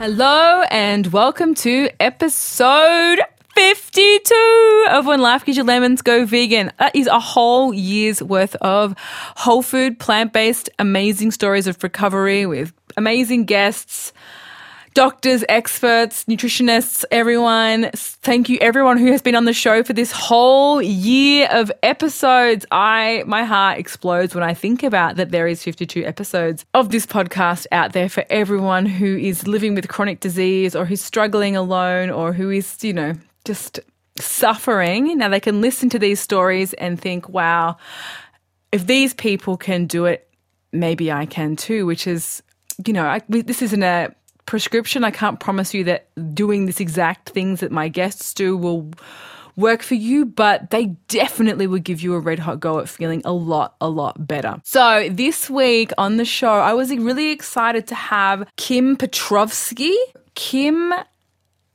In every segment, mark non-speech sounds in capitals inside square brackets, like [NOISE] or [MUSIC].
Hello and welcome to episode 52 of When Life Gives You Lemons Go Vegan. That is a whole year's worth of whole food, plant based, amazing stories of recovery with amazing guests doctors, experts, nutritionists, everyone. Thank you everyone who has been on the show for this whole year of episodes. I my heart explodes when I think about that there is 52 episodes of this podcast out there for everyone who is living with chronic disease or who's struggling alone or who is, you know, just suffering. Now they can listen to these stories and think, "Wow, if these people can do it, maybe I can too," which is you know, I, this isn't a prescription. I can't promise you that doing this exact things that my guests do will work for you, but they definitely will give you a red hot go at feeling a lot, a lot better. So this week on the show, I was really excited to have Kim Petrovsky. Kim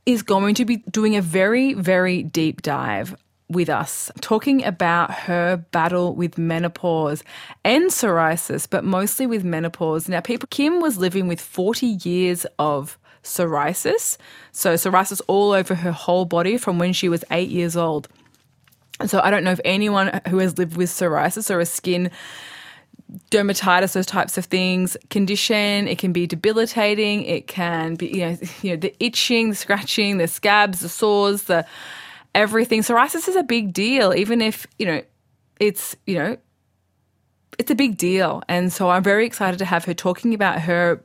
is going to be doing a very, very deep dive with us, talking about her battle with menopause and psoriasis, but mostly with menopause. Now, people, Kim was living with 40 years of psoriasis. So, psoriasis all over her whole body from when she was eight years old. So, I don't know if anyone who has lived with psoriasis or a skin dermatitis, those types of things, condition. It can be debilitating. It can be, you know, [LAUGHS] you know, the itching, the scratching, the scabs, the sores, the everything. Psoriasis is a big deal, even if, you know, it's, you know, it's a big deal. And so I'm very excited to have her talking about her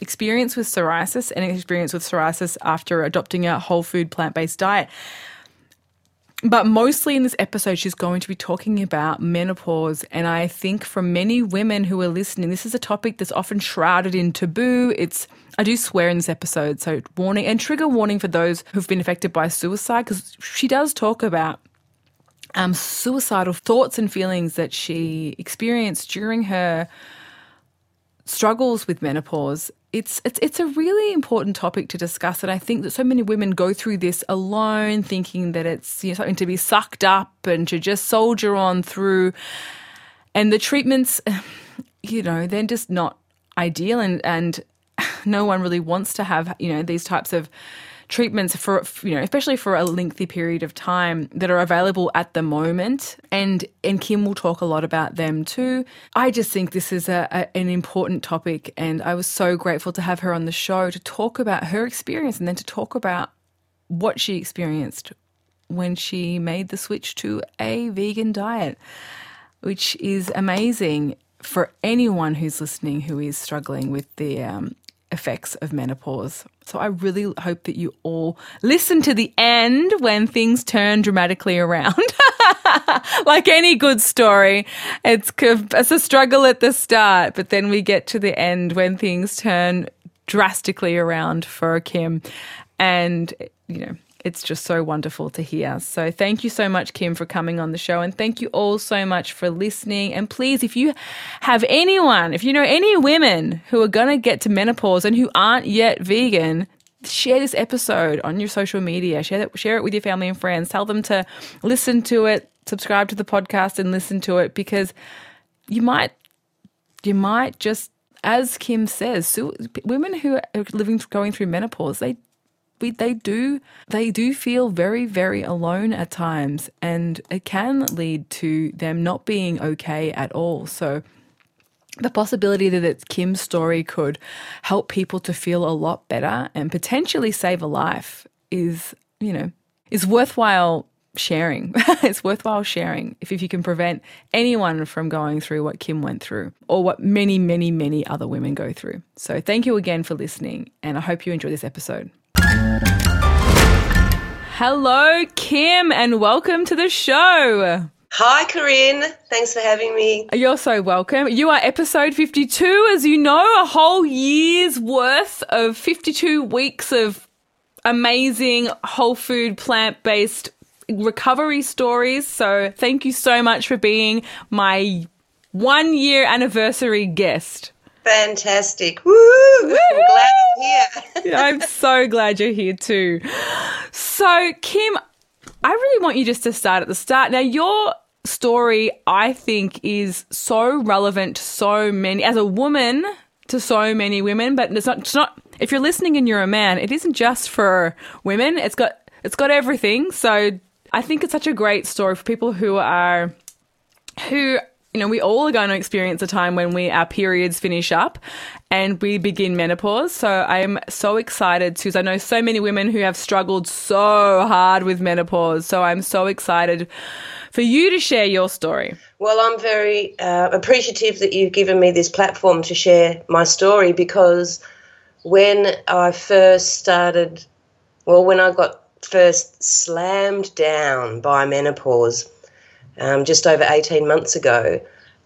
experience with psoriasis and experience with psoriasis after adopting a whole food plant based diet. But mostly in this episode, she's going to be talking about menopause. And I think for many women who are listening, this is a topic that's often shrouded in taboo. It's, I do swear in this episode, so warning and trigger warning for those who've been affected by suicide, because she does talk about um, suicidal thoughts and feelings that she experienced during her struggles with menopause it's it's it's a really important topic to discuss, and I think that so many women go through this alone, thinking that it's you know, something to be sucked up and to just soldier on through. And the treatments, [SIGHS] you know, they're just not ideal, and and [SIGHS] no one really wants to have you know these types of treatments for you know especially for a lengthy period of time that are available at the moment and and Kim will talk a lot about them too. I just think this is a, a, an important topic and I was so grateful to have her on the show to talk about her experience and then to talk about what she experienced when she made the switch to a vegan diet which is amazing for anyone who's listening who is struggling with the um, effects of menopause. So I really hope that you all listen to the end when things turn dramatically around. [LAUGHS] like any good story, it's it's a struggle at the start, but then we get to the end when things turn drastically around for Kim and you know it's just so wonderful to hear. So, thank you so much, Kim, for coming on the show. And thank you all so much for listening. And please, if you have anyone, if you know any women who are going to get to menopause and who aren't yet vegan, share this episode on your social media. Share it, share it with your family and friends. Tell them to listen to it, subscribe to the podcast, and listen to it because you might, you might just as Kim says, women who are living going through menopause, they we, they do they do feel very very alone at times and it can lead to them not being okay at all so the possibility that Kim's story could help people to feel a lot better and potentially save a life is you know is worthwhile sharing. [LAUGHS] it's worthwhile sharing if, if you can prevent anyone from going through what Kim went through or what many, many, many other women go through. So, thank you again for listening, and I hope you enjoy this episode. Hello, Kim, and welcome to the show. Hi, Corinne. Thanks for having me. You're so welcome. You are episode 52, as you know, a whole year's worth of 52 weeks of amazing whole food, plant based recovery stories. So, thank you so much for being my one year anniversary guest. Fantastic. Woo! I'm glad I'm here. [LAUGHS] I'm so glad you're here too. So, Kim, I really want you just to start at the start. Now, your story, I think, is so relevant to so many, as a woman, to so many women, but it's not, it's not, if you're listening and you're a man, it isn't just for women. It's got it's got everything. So I think it's such a great story for people who are who you know, we all are going to experience a time when we our periods finish up and we begin menopause. So I'm so excited because I know so many women who have struggled so hard with menopause. So I'm so excited for you to share your story. Well, I'm very uh, appreciative that you've given me this platform to share my story because when I first started, well, when I got first slammed down by menopause, um, just over 18 months ago.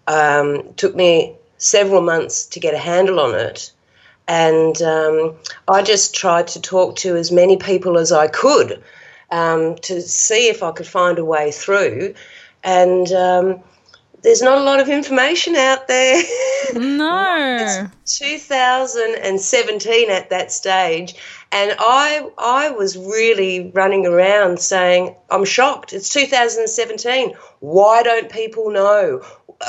Um, took me several months to get a handle on it. And um, I just tried to talk to as many people as I could um, to see if I could find a way through. And um, there's not a lot of information out there. [LAUGHS] No. 2017 at that stage, and I I was really running around saying, "I'm shocked. It's 2017. Why don't people know?"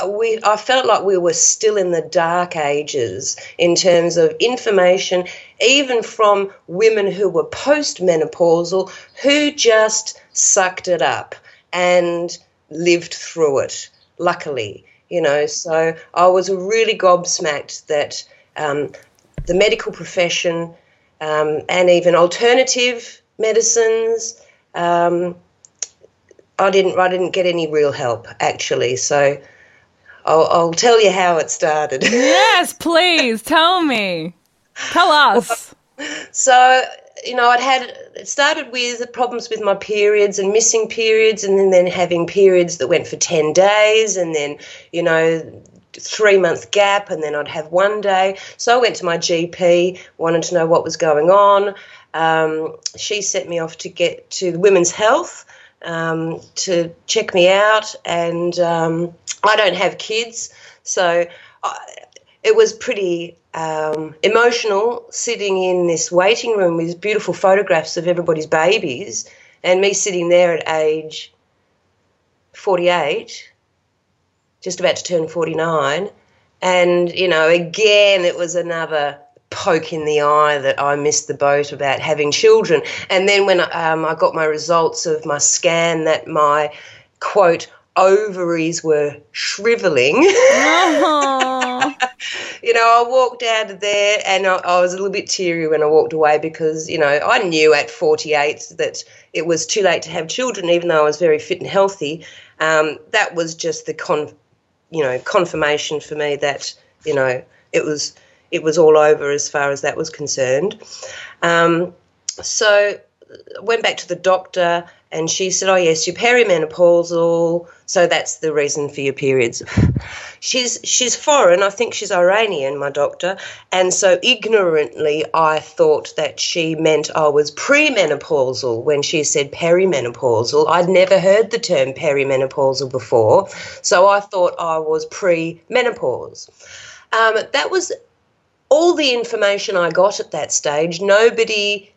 We I felt like we were still in the dark ages in terms of information, even from women who were postmenopausal who just sucked it up and lived through it luckily, you know. So I was really gobsmacked that um, the medical profession um, and even alternative medicines. Um, I didn't. I didn't get any real help actually. So I'll, I'll tell you how it started. [LAUGHS] Yes, please tell me. Tell us. So you know, I'd had it started with problems with my periods and missing periods, and then, then having periods that went for 10 days, and then, you know, three month gap, and then I'd have one day. So I went to my GP, wanted to know what was going on. Um, she sent me off to get to Women's Health um, to check me out, and um, I don't have kids, so I, it was pretty um, emotional sitting in this waiting room with beautiful photographs of everybody's babies and me sitting there at age 48 just about to turn 49 and you know again it was another poke in the eye that I missed the boat about having children. And then when um, I got my results of my scan that my quote ovaries were shriveling. Oh. [LAUGHS] you know, I walked out of there and I, I, was a little bit teary when I walked away because, you know, I knew at 48 that it was too late to have children, even though I was very fit and healthy. Um, that was just the con, you know, confirmation for me that, you know, it was it was all over as far as that was concerned. Um, so went back to the doctor and she said, "Oh yes, you're perimenopausal, so that's the reason for your periods." [LAUGHS] she's she's foreign. I think she's Iranian, my doctor, and so ignorantly I thought that she meant I was premenopausal when she said perimenopausal. I'd never heard the term perimenopausal before, so I thought I was pre-menopause. Um, that was all the information I got at that stage. Nobody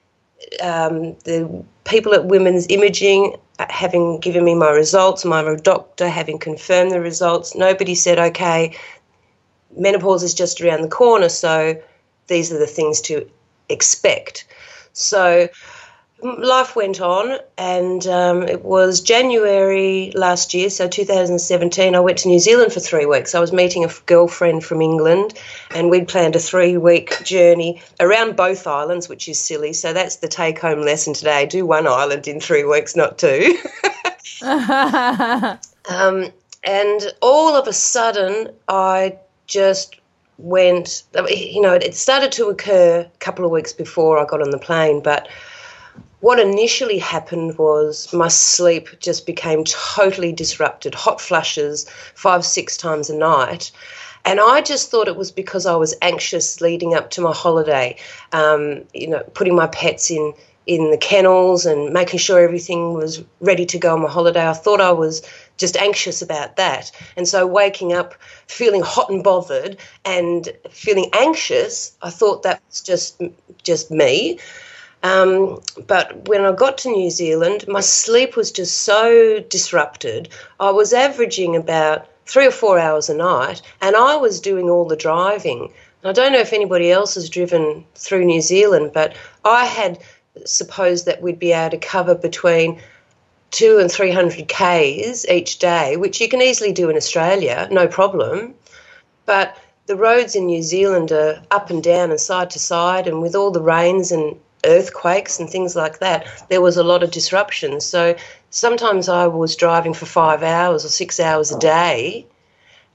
um, the people at Women's Imaging having given me my results, my doctor having confirmed the results, nobody said, okay, menopause is just around the corner, so these are the things to expect. So life went on, and um, it was January last year, so 2017. I went to New Zealand for three weeks. I was meeting a girlfriend from England, and we'd planned a three week journey around both islands, which is silly. So that's the take home lesson today do one island in three weeks, not two. [LAUGHS] um, and all of a sudden, I just went, you know, it started to occur a couple of weeks before I got on the plane, but what initially happened was my sleep just became totally disrupted, hot flushes five, six times a night. And I just thought it was because I was anxious leading up to my holiday, um, you know, putting my pets in in the kennels and making sure everything was ready to go on my holiday. I thought I was just anxious about that. And so waking up feeling hot and bothered and feeling anxious, I thought that was just just me. Um, but when I got to New Zealand, my sleep was just so disrupted. I was averaging about three or four hours a night, and I was doing all the driving. I don't know if anybody else has driven through New Zealand, but I had supposed that we'd be able to cover between two and 300 Ks each day, which you can easily do in Australia, no problem. But the roads in New Zealand are up and down and side to side, and with all the rains and earthquakes and things like that, there was a lot of disruption. So sometimes I was driving for five hours or six hours a day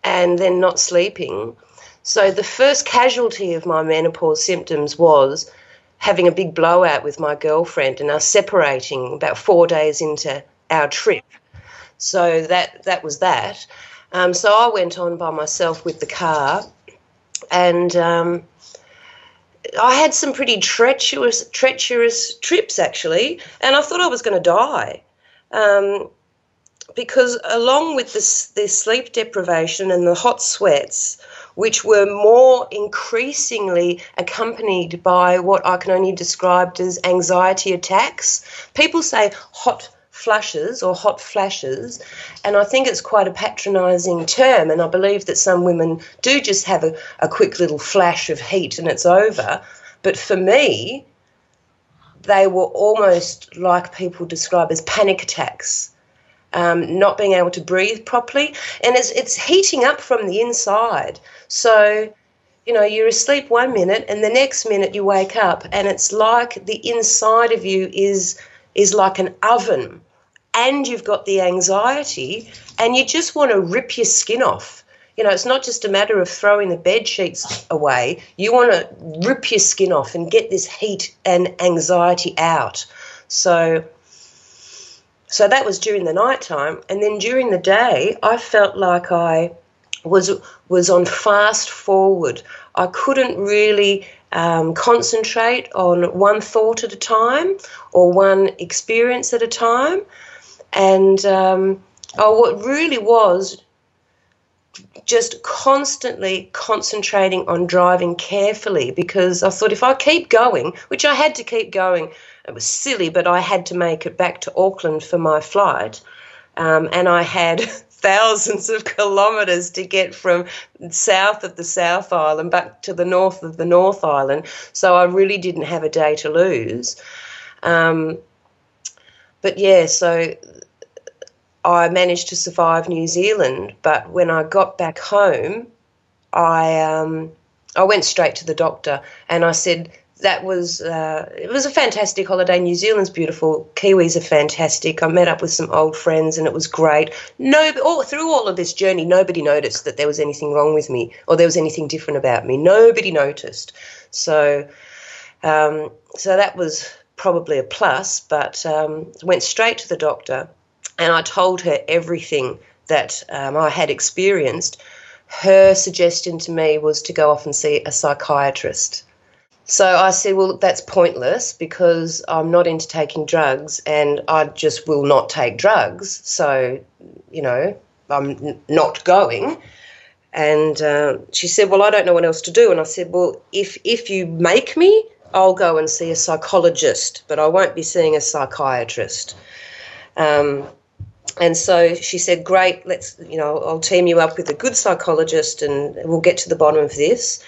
and then not sleeping. So the first casualty of my menopause symptoms was having a big blowout with my girlfriend and us separating about four days into our trip. So that that was that. Um, so I went on by myself with the car, and um, I had some pretty treacherous treacherous trips actually, and I thought I was going to die. Um, because along with this, this sleep deprivation and the hot sweats, which were more increasingly accompanied by what I can only describe as anxiety attacks. People say hot flushes or hot flashes, and I think it's quite a patronising term. And I believe that some women do just have a, a quick little flash of heat and it's over. But for me, they were almost like people describe as panic attacks um, not being able to breathe properly, and it's it's heating up from the inside. So, you know, you're asleep one minute, and the next minute you wake up, and it's like the inside of you is is like an oven, and you've got the anxiety, and you just want to rip your skin off. You know, it's not just a matter of throwing the bed sheets away. You want to rip your skin off and get this heat and anxiety out. So so that was during the night time. And then during the day, I felt like I was was on fast forward. I couldn't really um, concentrate on one thought at a time or one experience at a time. And um, oh, what really was just constantly concentrating on driving carefully because I thought if I keep going, which I had to keep going it was silly, but I had to make it back to Auckland for my flight. Um, and I had [LAUGHS] thousands of kilometres to get from south of the South Island back to the north of the North Island. So I really didn't have a day to lose. Um, but yeah, so I managed to survive New Zealand. But when I got back home, I um, I went straight to the doctor and I said, that was uh, it was a fantastic holiday. New Zealand's beautiful. Kiwis are fantastic. I met up with some old friends and it was great. No, all, through all of this journey, nobody noticed that there was anything wrong with me or there was anything different about me. Nobody noticed. So, um, so that was probably a plus. But um, went straight to the doctor and I told her everything that um, I had experienced. Her suggestion to me was to go off and see a psychiatrist. So I said, well, that's pointless because I'm not into taking drugs and I just will not take drugs. So, you know, I'm not going. And uh, she said, well, I don't know what else to do. And I said, well, if, if you make me, I'll go and see a psychologist, but I won't be seeing a psychiatrist. Um, and so she said, Great, let's, you know, I'll team you up with a good psychologist and we'll get to the bottom of this.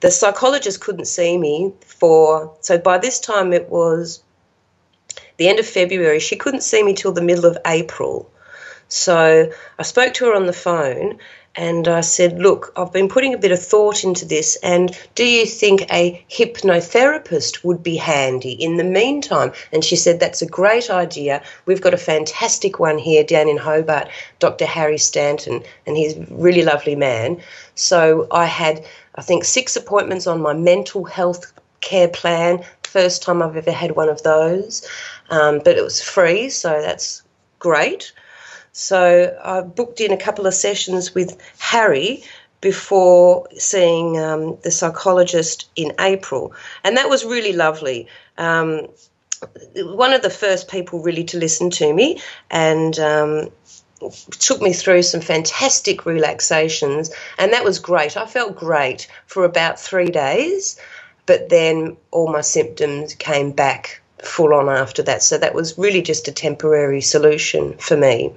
The psychologist couldn't see me for, so by this time it was the end of February. She couldn't see me till the middle of April. So I spoke to her on the phone and I said, Look, I've been putting a bit of thought into this, and do you think a hypnotherapist would be handy in the meantime? And she said, That's a great idea. We've got a fantastic one here down in Hobart, Dr. Harry Stanton, and he's a really lovely man. So I had I think, six appointments on my mental health care plan. First time I've ever had one of those, um, but it was free, so that's great. So I booked in a couple of sessions with Harry before seeing um, the psychologist in April, and that was really lovely. Um, one of the first people really to listen to me, and um, took me through some fantastic relaxations, and that was great. I felt great for about three days, but then all my symptoms came back full on after that. So that was really just a temporary solution for me.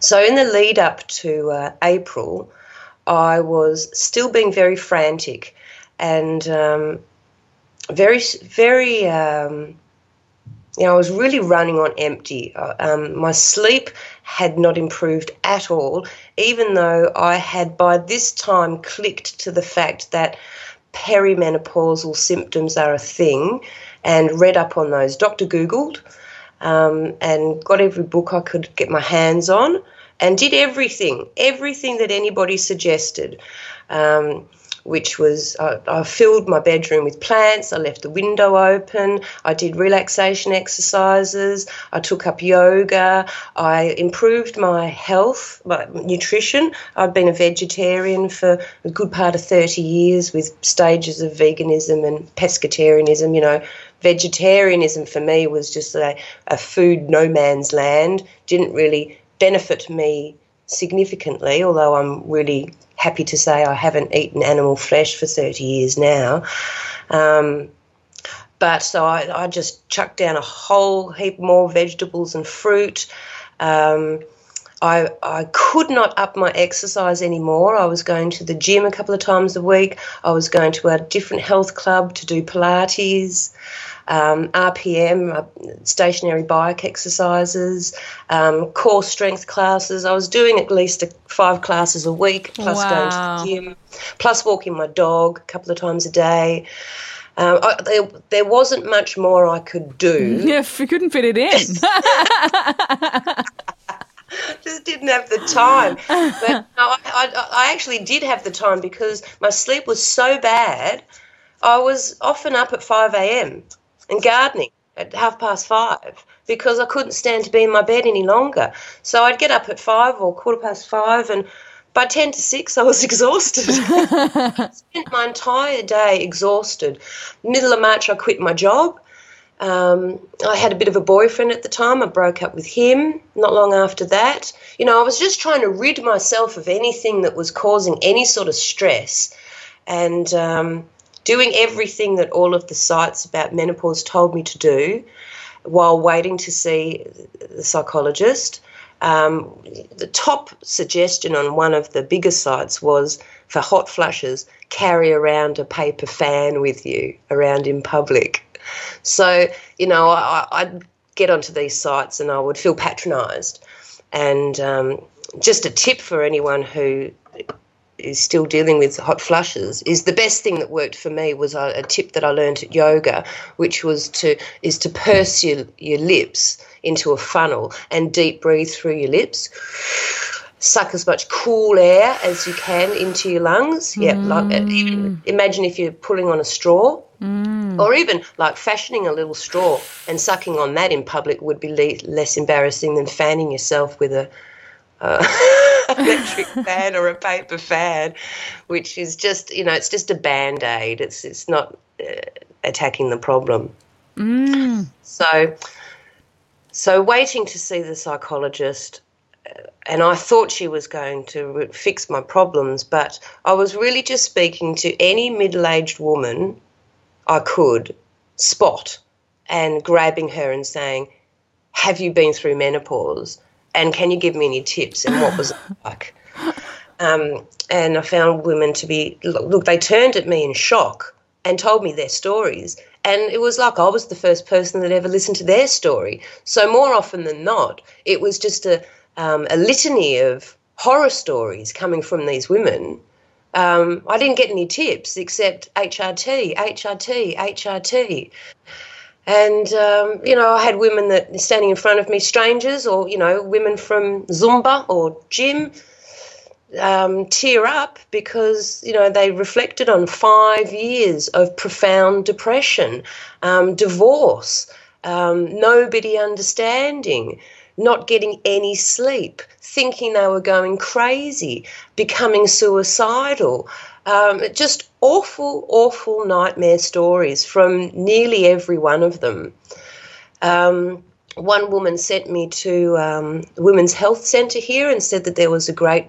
So in the lead up to uh, April, I was still being very frantic and um, very, very. Um, you know, I was really running on empty. Uh, um, my sleep had not improved at all, even though I had by this time clicked to the fact that perimenopausal symptoms are a thing and read up on those. Dr. Googled um, and got every book I could get my hands on and did everything, everything that anybody suggested. Um, which was I, I, filled my bedroom with plants. I left the window open. I did relaxation exercises. I took up yoga. I improved my health, my nutrition. I've been a vegetarian for a good part of 30 years with stages of veganism and pescatarianism. You know, vegetarianism for me was just a, a food no man's land, didn't really benefit me significantly, although I'm really happy to say I haven't eaten animal flesh for 30 years now. Um, but so I, I, just chucked down a whole heap more vegetables and fruit. Um, I, I could not up my exercise anymore. I was going to the gym a couple of times a week. I was going to a different health club to do Pilates um, RPM, uh, stationary bike exercises, um, core strength classes. I was doing at least a, five classes a week, plus wow. going to the gym, plus walking my dog a couple of times a day. Um, I, there, there, wasn't much more I could do. [LAUGHS] Yeah, we couldn't fit it in. [LAUGHS] [LAUGHS] [LAUGHS] just didn't have the time. But [LAUGHS] no, I, I, I, actually did have the time because my sleep was so bad. I was often up at 5 a.m and gardening at half past five because I couldn't stand to be in my bed any longer. So I'd get up at five or quarter past five, and by 10 to 6, I was [LAUGHS] exhausted. I spent my entire day exhausted. Middle of March, I quit my job. Um, I had a bit of a boyfriend at the time. I broke up with him not long after that. You know, I was just trying to rid myself of anything that was causing any sort of stress. And um, doing everything that all of the sites about menopause told me to do while waiting to see the psychologist. Um, the top suggestion on one of the bigger sites was for hot flushes, carry around a paper fan with you around in public. So, you know, I, would get onto these sites and I would feel patronised. And um, just a tip for anyone who is still dealing with hot flushes is the best thing that worked for me was a, a, tip that I learned at yoga, which was to is to purse your, your lips into a funnel and deep breathe through your lips. Suck as much cool air as you can into your lungs. Mm. Yeah, like even imagine if you're pulling on a straw. Mm. Or even like fashioning a little straw and sucking on that in public would be le- less embarrassing than fanning yourself with a uh, [LAUGHS] electric [LAUGHS] fan or a paper fan, which is just you know it's just a band aid. It's it's not uh, attacking the problem. Mm. So so waiting to see the psychologist. And I thought she was going to fix my problems, but I was really just speaking to any middle aged woman I could spot and grabbing her and saying, Have you been through menopause? and can you give me any tips and what was it [LAUGHS] like? Um, and I found women to be look, they turned at me in shock and told me their stories. And it was like I was the first person that ever listened to their story. So more often than not, it was just a um, a litany of horror stories coming from these women. Um, I didn't get any tips except HRT, HRT, HRT. And, um, you know, I had women that standing in front of me, strangers, or, you know, women from Zumba or gym, um, tear up because, you know, they reflected on five years of profound depression, um, divorce, um, nobody understanding, not getting any sleep, thinking they were going crazy, becoming suicidal. Um, just awful, awful nightmare stories from nearly every one of them. Um, one woman sent me to um, Women's Health Centre here and said that there was a great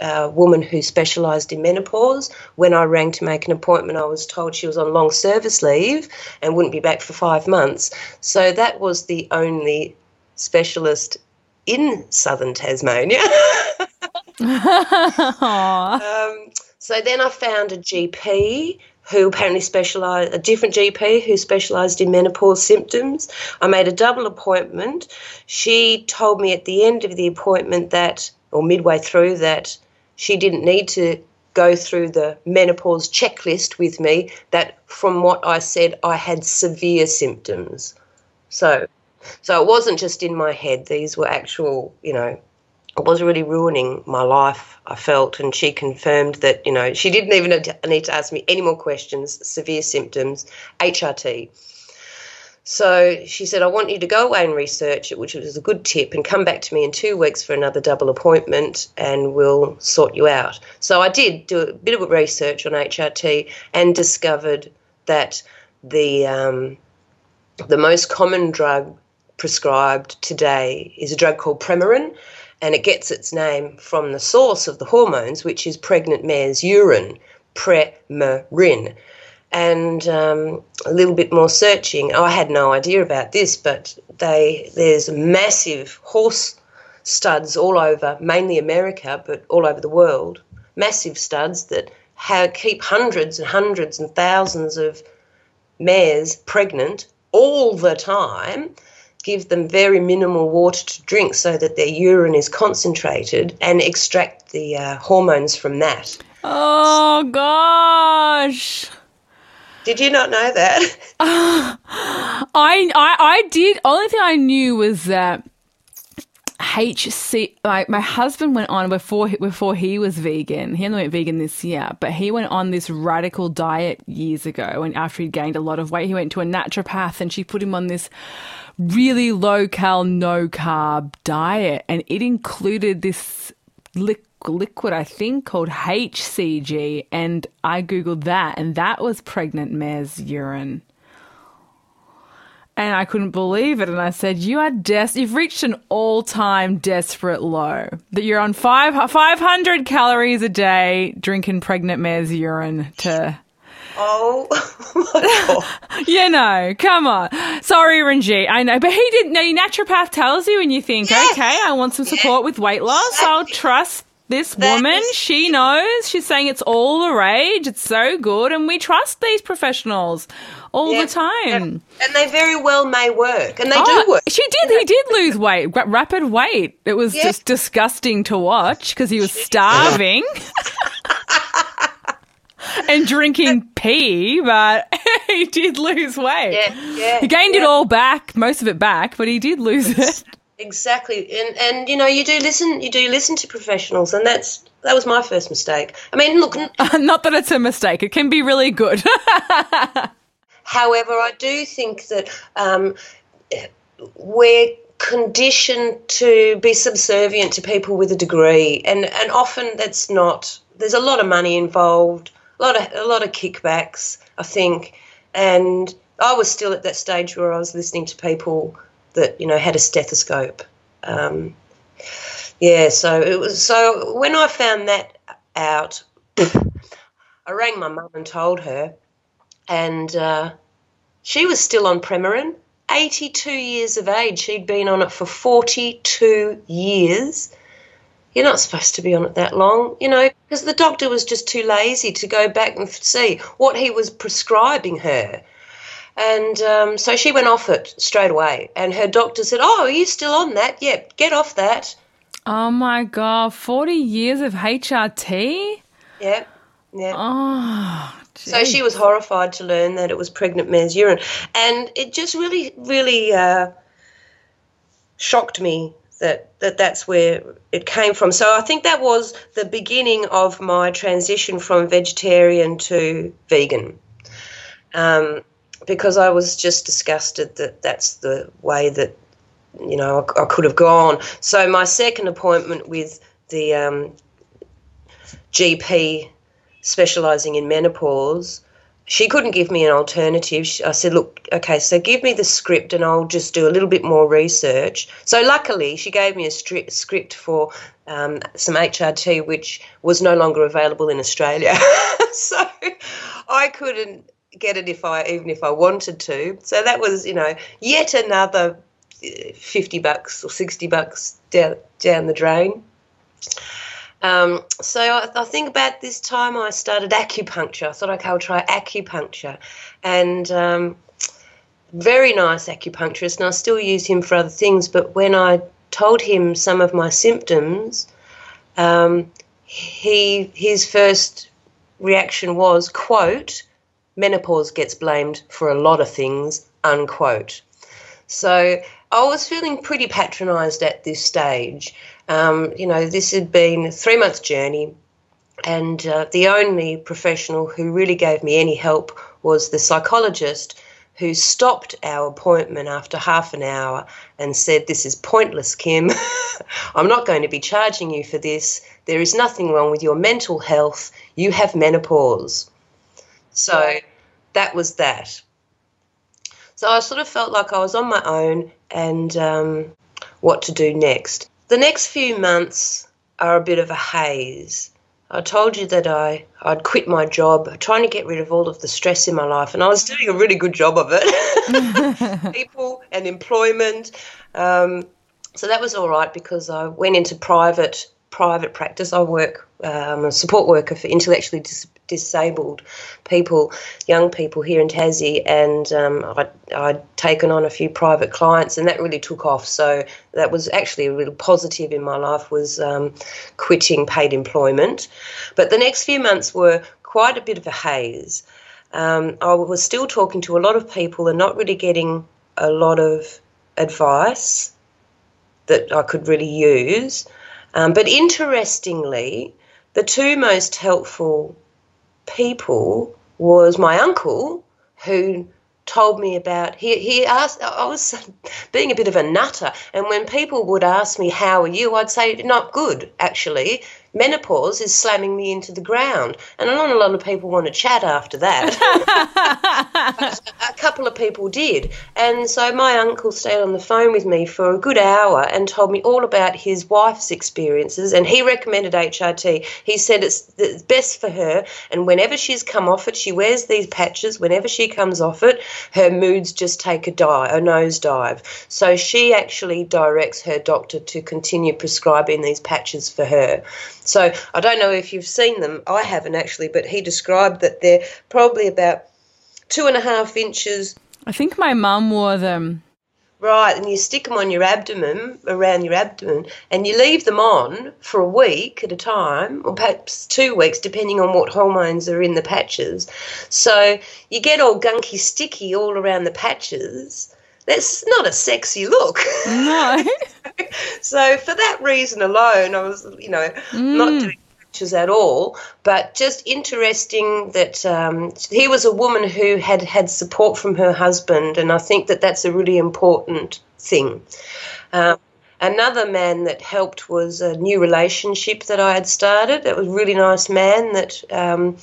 uh, woman who specialised in menopause. When I rang to make an appointment, I was told she was on long service leave and wouldn't be back for five months. So that was the only specialist in southern Tasmania. [LAUGHS] um, so then I found a GP who apparently specialised, a different GP who specialised in menopause symptoms. I made a double appointment. She told me at the end of the appointment that, or midway through, that she didn't need to go through the menopause checklist with me, that from what I said, I had severe symptoms. So, so it wasn't just in my head, these were actual, you know, it was really ruining my life, I felt. And she confirmed that, you know, she didn't even need to ask me any more questions, severe symptoms, HRT. So she said, I want you to go away and research it, which was a good tip, and come back to me in two weeks for another double appointment and we'll sort you out. So I did do a bit of research on HRT and discovered that the, um, the most common drug prescribed today is a drug called Premarin and it gets its name from the source of the hormones, which is pregnant mare's urine, Premarin. And um, a little bit more searching, I had no idea about this, but they there's massive horse studs all over, mainly America, but all over the world, massive studs that have, keep hundreds and hundreds and thousands of mares pregnant all the time give them very minimal water to drink so that their urine is concentrated and extract the uh, hormones from that. Oh, gosh. Did you not know that? Uh, [LAUGHS] [LAUGHS] I, I, I did. Only thing I knew was that HC, like my husband went on before before he was vegan. He only went vegan this year, but he went on this radical diet years ago. And after he gained a lot of weight, he went to a naturopath, and she put him on this really low cal, no carb diet, and it included this liquid, I think, called HCG. And I googled that, and that was pregnant mare's urine. And I couldn't believe it. And I said, You are des- you've reached an all time desperate low. That you're on five, 500 calories a day drinking pregnant mare's urine to [LAUGHS] Oh, [LAUGHS] you know, come on. Sorry, Ranjit. I know, but he didn't know. Your naturopath tells you, and you think, yes. okay, I want some support with weight loss. I'll trust this woman. She knows. She's saying it's all the rage. It's so good, and we trust these professionals all the time. And they very well may work, and they oh, do work. She did. He did lose weight, rapid weight. It was just disgusting to watch because he was starving. [LAUGHS] and drinking pee, but [LAUGHS] he did lose weight. Yeah, yeah. He gained yeah. it all back, most of it back, but he did lose it. Exactly, and and you know you do listen, you do listen to professionals, and that's that was my first mistake. I mean, look, [LAUGHS] not that it's a mistake; it can be really good. However, I do think that um, we're conditioned to be subservient to people with a degree, and and often that's not. There's a lot of money involved a lot of a lot of kickbacks, I think, and I was still at that stage where I was listening to people that you know had a stethoscope. Um, yeah, so it was. So when I found that out, [COUGHS] I rang my mum and told her, and uh, she was still on Premarin. 82 years of age. She'd been on it for 42 years you're not supposed to be on it that long, you know, because the doctor was just too lazy to go back and see what he was prescribing her. And um, so she went off it straight away. And her doctor said, Oh, are you still on that? Yep, get off that. Oh my God, 40 years of HRT? Yeah, yeah. Oh, geez. So she was horrified to learn that it was pregnant mare's urine. And it just really, really uh, shocked me that, that that's where it came from. So I think that was the beginning of my transition from vegetarian to vegan. Um, because I was just disgusted that that's the way that you know I, I could have gone. So my second appointment with the um, GP specialising in menopause she couldn't give me an alternative. I said, look, okay, so give me the script and I'll just do a little bit more research. So luckily, she gave me a stri- script for um, some HRT, which was no longer available in Australia. [LAUGHS] so I couldn't get it if I even if I wanted to. So that was, you know, yet another uh, 50 bucks or 60 bucks down, down the drain. Um, so I, I, think about this time I started acupuncture. I thought, okay, I'll try acupuncture. And um, very nice acupuncturist, and I still use him for other things. But when I told him some of my symptoms, um, he his first reaction was, quote, menopause gets blamed for a lot of things, unquote. So I was feeling pretty patronised at this stage. Um, you know, this had been a three month journey, and uh, the only professional who really gave me any help was the psychologist who stopped our appointment after half an hour and said, This is pointless, Kim. [LAUGHS] I'm not going to be charging you for this. There is nothing wrong with your mental health. You have menopause. So that was that. So I sort of felt like I was on my own and um, what to do next. The next few months are a bit of a haze. I told you that I, I'd quit my job, trying to get rid of all of the stress in my life, and I was doing a really good job of it. [LAUGHS] People and employment. Um, so that was all right because I went into private private practice. I work, um, a support worker for intellectually dis- disabled people, young people here in Tassie, and um, I'd, I'd, taken on a few private clients, and that really took off. So that was actually a real positive in my life was um, quitting paid employment. But the next few months were quite a bit of a haze. Um, I was still talking to a lot of people and not really getting a lot of advice that I could really use. Um, but interestingly, the two most helpful people was my uncle who told me about he he asked I was [LAUGHS] being a bit of a nutter and when people would ask me how are you? I'd say not good actually menopause is slamming me into the ground. And not a lot of people want to chat after that. [LAUGHS] a couple of people did. And so my uncle stayed on the phone with me for a good hour and told me all about his wife's experiences. And he recommended HRT. He said it's, it's best for her. And whenever she's come off it, she wears these patches. Whenever she comes off it, her moods just take a dive, a nosedive. So she actually directs her doctor to continue prescribing these patches for her. So I don't know if you've seen them. I haven't actually, but he described that they're probably about two and a half inches. I think my mum wore them. Right, and you stick them on your abdomen, around your abdomen, and you leave them on for a week at a time, or perhaps two weeks, depending on what hormones are in the patches. So you get all gunky sticky all around the patches. That's not a sexy look. No. [LAUGHS] [LAUGHS] [LAUGHS] so for that reason alone, I was, you know, mm. not doing pictures at all. But just interesting that um, he was a woman who had had support from her husband, and I think that that's a really important thing. Um, another man that helped was a new relationship that I had started. It was a really nice man that um,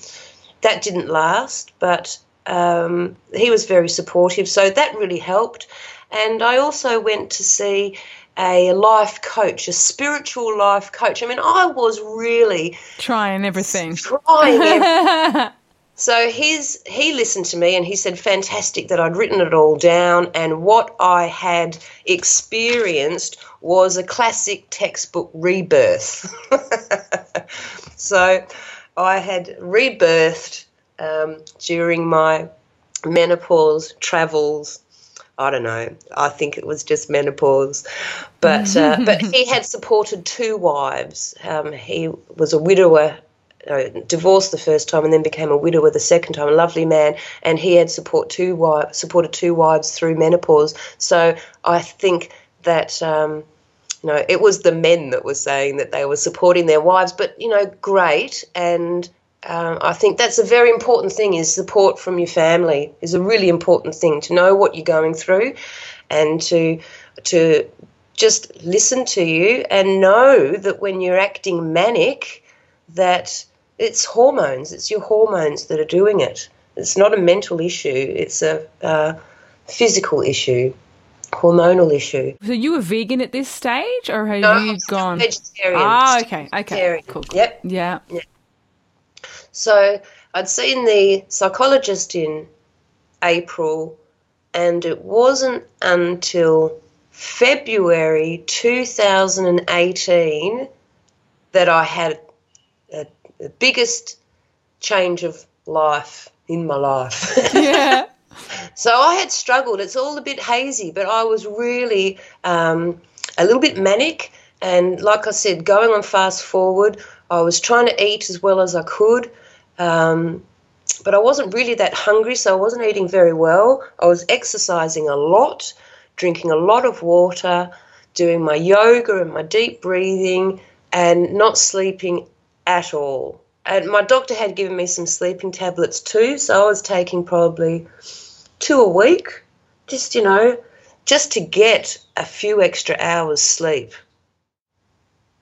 that didn't last, but um, he was very supportive, so that really helped. And I also went to see a life coach, a spiritual life coach. I mean, I was really trying everything. Trying everything. [LAUGHS] so he's he listened to me and he said, "Fantastic that I'd written it all down, and what I had experienced was a classic textbook rebirth." [LAUGHS] so I had rebirthed um, during my menopause travels I don't know. I think it was just menopause, but uh, [LAUGHS] but he had supported two wives. Um, he was a widower, uh, divorced the first time, and then became a widower the second time. A lovely man, and he had support two wives, supported two wives through menopause. So I think that. Um, you know, it was the men that were saying that they were supporting their wives, but you know, great, and um, I think that's a very important thing is support from your family is a really important thing to know what you're going through and to to just listen to you and know that when you're acting manic that it's hormones it's your hormones that are doing it. It's not a mental issue it's a, a physical issue hormonal issue. So you were vegan at this stage or have no, you gone? vegetarian. Ah okay okay. Vegetarian. Cool, cool. yep. Yeah. yeah so I'd seen the psychologist in April, and it wasn't until February 2018 that I had the biggest change of life in my life. [LAUGHS] Yeah. so I had struggled. It's all a bit hazy, but I was really um, a little bit manic. And like I said, going on fast forward, I was trying to eat as well as I could. Um, but I wasn't really that hungry, so I wasn't eating very well. I was exercising a lot, drinking a lot of water, doing my yoga and my deep breathing, and not sleeping at all. And my doctor had given me some sleeping tablets too, so I was taking probably two a week, just, you know, just to get a few extra hours sleep.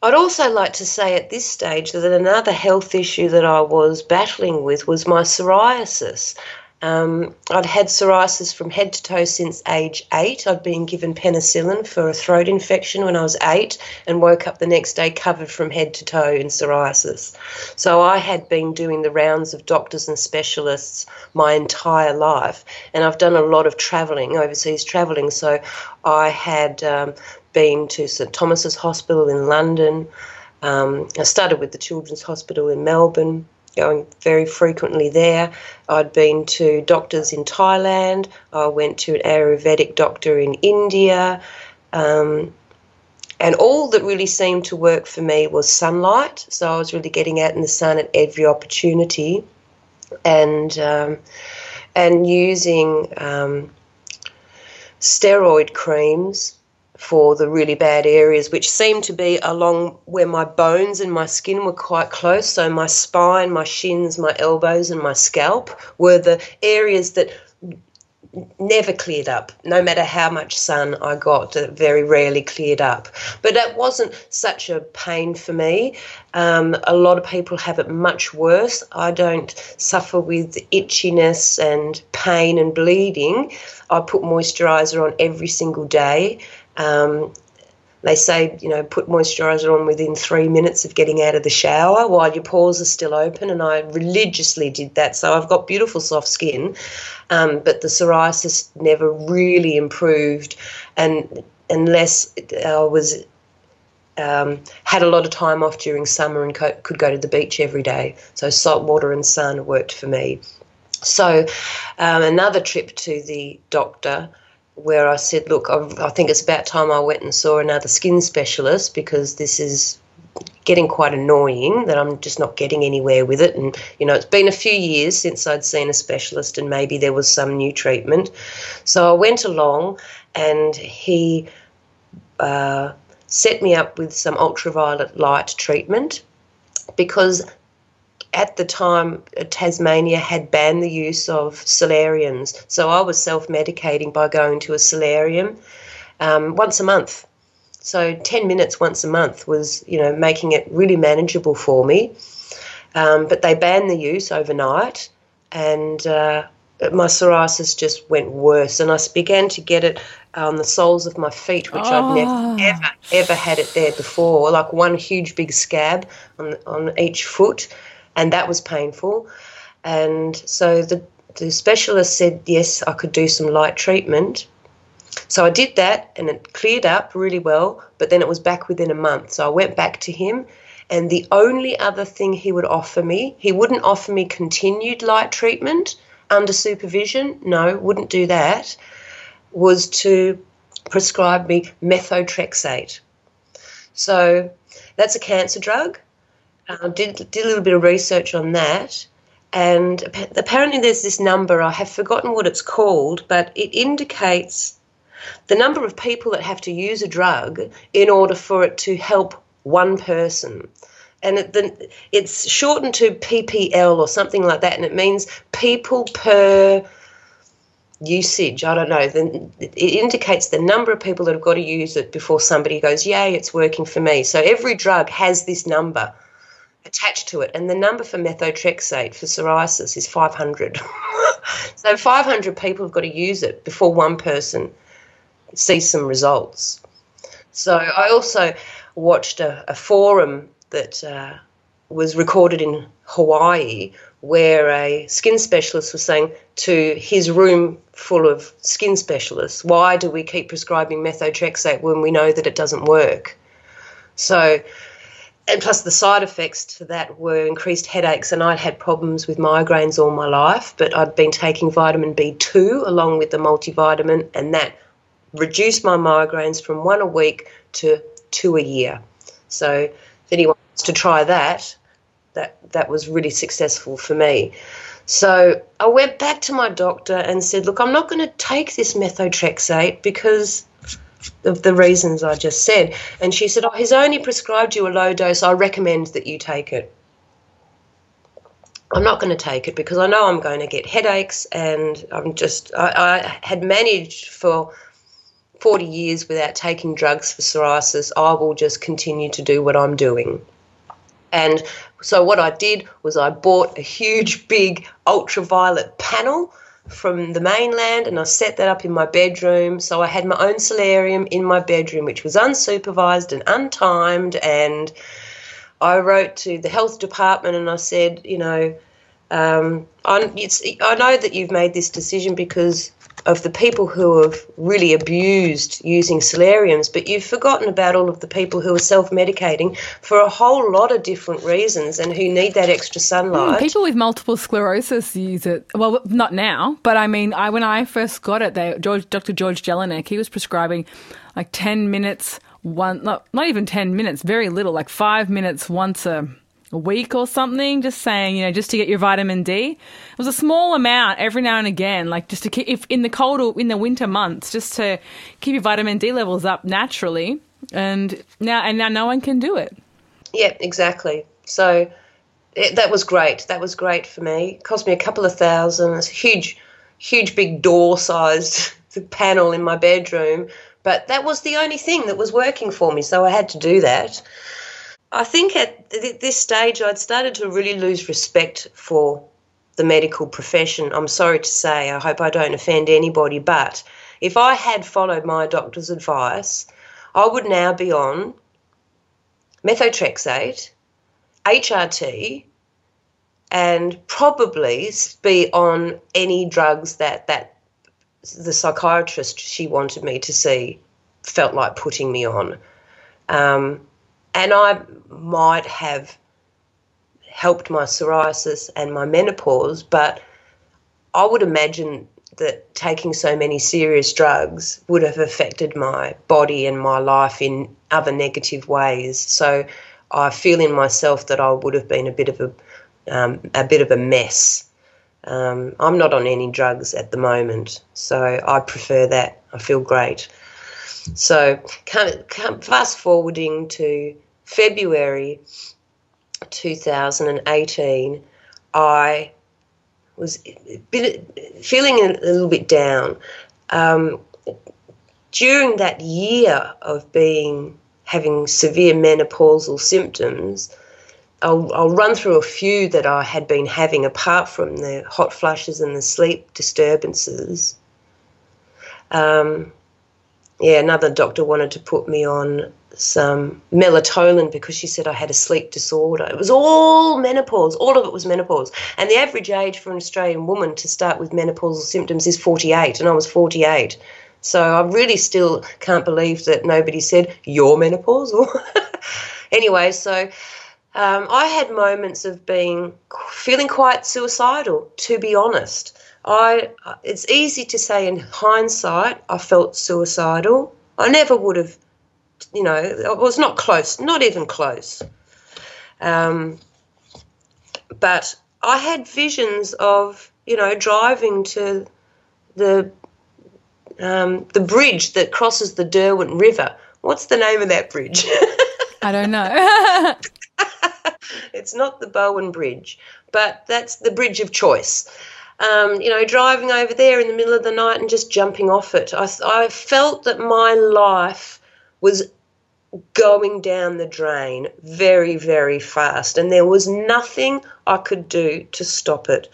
I'd also like to say at this stage that another health issue that I was battling with was my psoriasis. Um, I'd had psoriasis from head to toe since age eight. I'd been given penicillin for a throat infection when I was eight and woke up the next day covered from head to toe in psoriasis. So I had been doing the rounds of doctors and specialists my entire life. And I've done a lot of travelling, overseas travelling. So I had um, been to St Thomas's Hospital in London. Um, I started with the Children's Hospital in Melbourne, going very frequently there. I'd been to doctors in Thailand. I went to an Ayurvedic doctor in India. Um, and all that really seemed to work for me was sunlight. So I was really getting out in the sun at every opportunity, and um, and using um, steroid creams for the really bad areas, which seemed to be along where my bones and my skin were quite close. So my spine, my shins, my elbows, and my scalp were the areas that never cleared up, no matter how much sun I got, it very rarely cleared up. But that wasn't such a pain for me. Um, a lot of people have it much worse. I don't suffer with itchiness and pain and bleeding. I put moisturizer on every single day. Um, they say, you know, put moisturiser on within three minutes of getting out of the shower while your pores are still open. And I religiously did that. So I've got beautiful soft skin, um, but the psoriasis never really improved. And unless I was um, had a lot of time off during summer and co- could go to the beach every day. So salt water and sun worked for me. So um, another trip to the doctor where I said, look, I, I think it's about time I went and saw another skin specialist because this is getting quite annoying that I'm just not getting anywhere with it. And, you know, it's been a few years since I'd seen a specialist and maybe there was some new treatment. So I went along and he uh, set me up with some ultraviolet light treatment because at the time, uh, Tasmania had banned the use of solariums. So I was self medicating by going to a solarium um, once a month. So 10 minutes once a month was, you know, making it really manageable for me. Um, but they banned the use overnight, and uh, my psoriasis just went worse. And I began to get it on the soles of my feet, which oh. I'd never, ah. ever, ever had it there before. Like one huge big scab on, on each foot and that was painful. And so the, the specialist said, yes, I could do some light treatment. So I did that and it cleared up really well, but then it was back within a month. So I went back to him, and the only other thing he would offer me, he wouldn't offer me continued light treatment under supervision. No, wouldn't do that. Was to prescribe me methotrexate. So that's a cancer drug. I did, did a little bit of research on that. And apparently, there's this number, I have forgotten what it's called, but it indicates the number of people that have to use a drug in order for it to help one person. And it, the, it's shortened to PPL or something like that, and it means people per usage. I don't know. Then it indicates the number of people that have got to use it before somebody goes, "Yay, it's working for me." So every drug has this number attached to it. And the number for methotrexate for psoriasis is 500. [LAUGHS] so 500 people have got to use it before one person sees some results. So I also watched a, a forum that uh, was recorded in Hawaii where a skin specialist was saying to his room full of skin specialists, why do we keep prescribing methotrexate when we know that it doesn't work? So and plus the side effects to that were increased headaches and i'd had problems with migraines all my life but i'd been taking vitamin b2 along with the multivitamin and that reduced my migraines from one a week to two a year. So if anyone wants to try that that that was really successful for me. So i went back to my doctor and said look i'm not going to take this methotrexate because of the reasons I just said. And she said, Oh, he's only prescribed you a low dose. I recommend that you take it. I'm not going to take it because I know I'm going to get headaches, and I'm just, I, I had managed for 40 years without taking drugs for psoriasis. I will just continue to do what I'm doing. And so, what I did was I bought a huge, big ultraviolet panel from the mainland and I set that up in my bedroom. So I had my own solarium in my bedroom, which was unsupervised and untimed. And I wrote to the health department and I said, you know, um, I, I know that you've made this decision because of the people who have really abused using solariums, but you've forgotten about all of the people who are self medicating for a whole lot of different reasons and who need that extra sunlight. Mm, people with multiple sclerosis use it. Well, not now, but I mean, I when I first got it, they, George, Dr. George Jelinek, he was prescribing like 10 minutes, one, not, not even 10 minutes, very little, like five minutes once a a week or something, just saying, you know, just to get your vitamin D. It was a small amount every now and again, like just to keep, if in the cold or in the winter months, just to keep your vitamin D levels up naturally. And now, and now no one can do it. Yeah, exactly. So it, that was great. That was great for me. It cost me a couple of thousand. It's a huge, huge, big door sized [LAUGHS] panel in my bedroom. But that was the only thing that was working for me. So I had to do that. I think at this stage I'd started to really lose respect for the medical profession. I'm sorry to say, I hope I don't offend anybody, but if I had followed my doctor's advice, I would now be on methotrexate, HRT, and probably be on any drugs that, that the psychiatrist she wanted me to see felt like putting me on. Um, and I might have helped my psoriasis and my menopause, but I would imagine that taking so many serious drugs would have affected my body and my life in other negative ways. So I feel in myself that I would have been a bit of a um, a bit of a mess. Um, I'm not on any drugs at the moment, so I prefer that. I feel great. So, fast forwarding to February 2018, I was feeling a little bit down. Um, during that year of being having severe menopausal symptoms, I'll, I'll, run through a few that I had been having apart from the hot flushes and the sleep disturbances. Um, yeah, another doctor wanted to put me on some melatonin because she said I had a sleep disorder. It was all menopause, all of it was menopause. And the average age for an Australian woman to start with menopausal symptoms is 48, and I was 48. So I really still can't believe that nobody said, You're menopausal. [LAUGHS] anyway, so um, I had moments of being feeling quite suicidal, to be honest. I it's easy to say in hindsight I felt suicidal. I never would have you know, it was not close, not even close. Um, but I had visions of, you know, driving to the um, the bridge that crosses the Derwent River. What's the name of that bridge? I don't know. [LAUGHS] it's not the Bowen Bridge, but that's the bridge of choice. Um, you know, driving over there in the middle of the night and just jumping off it. I, I felt that my life was going down the drain very, very fast, and there was nothing I could do to stop it.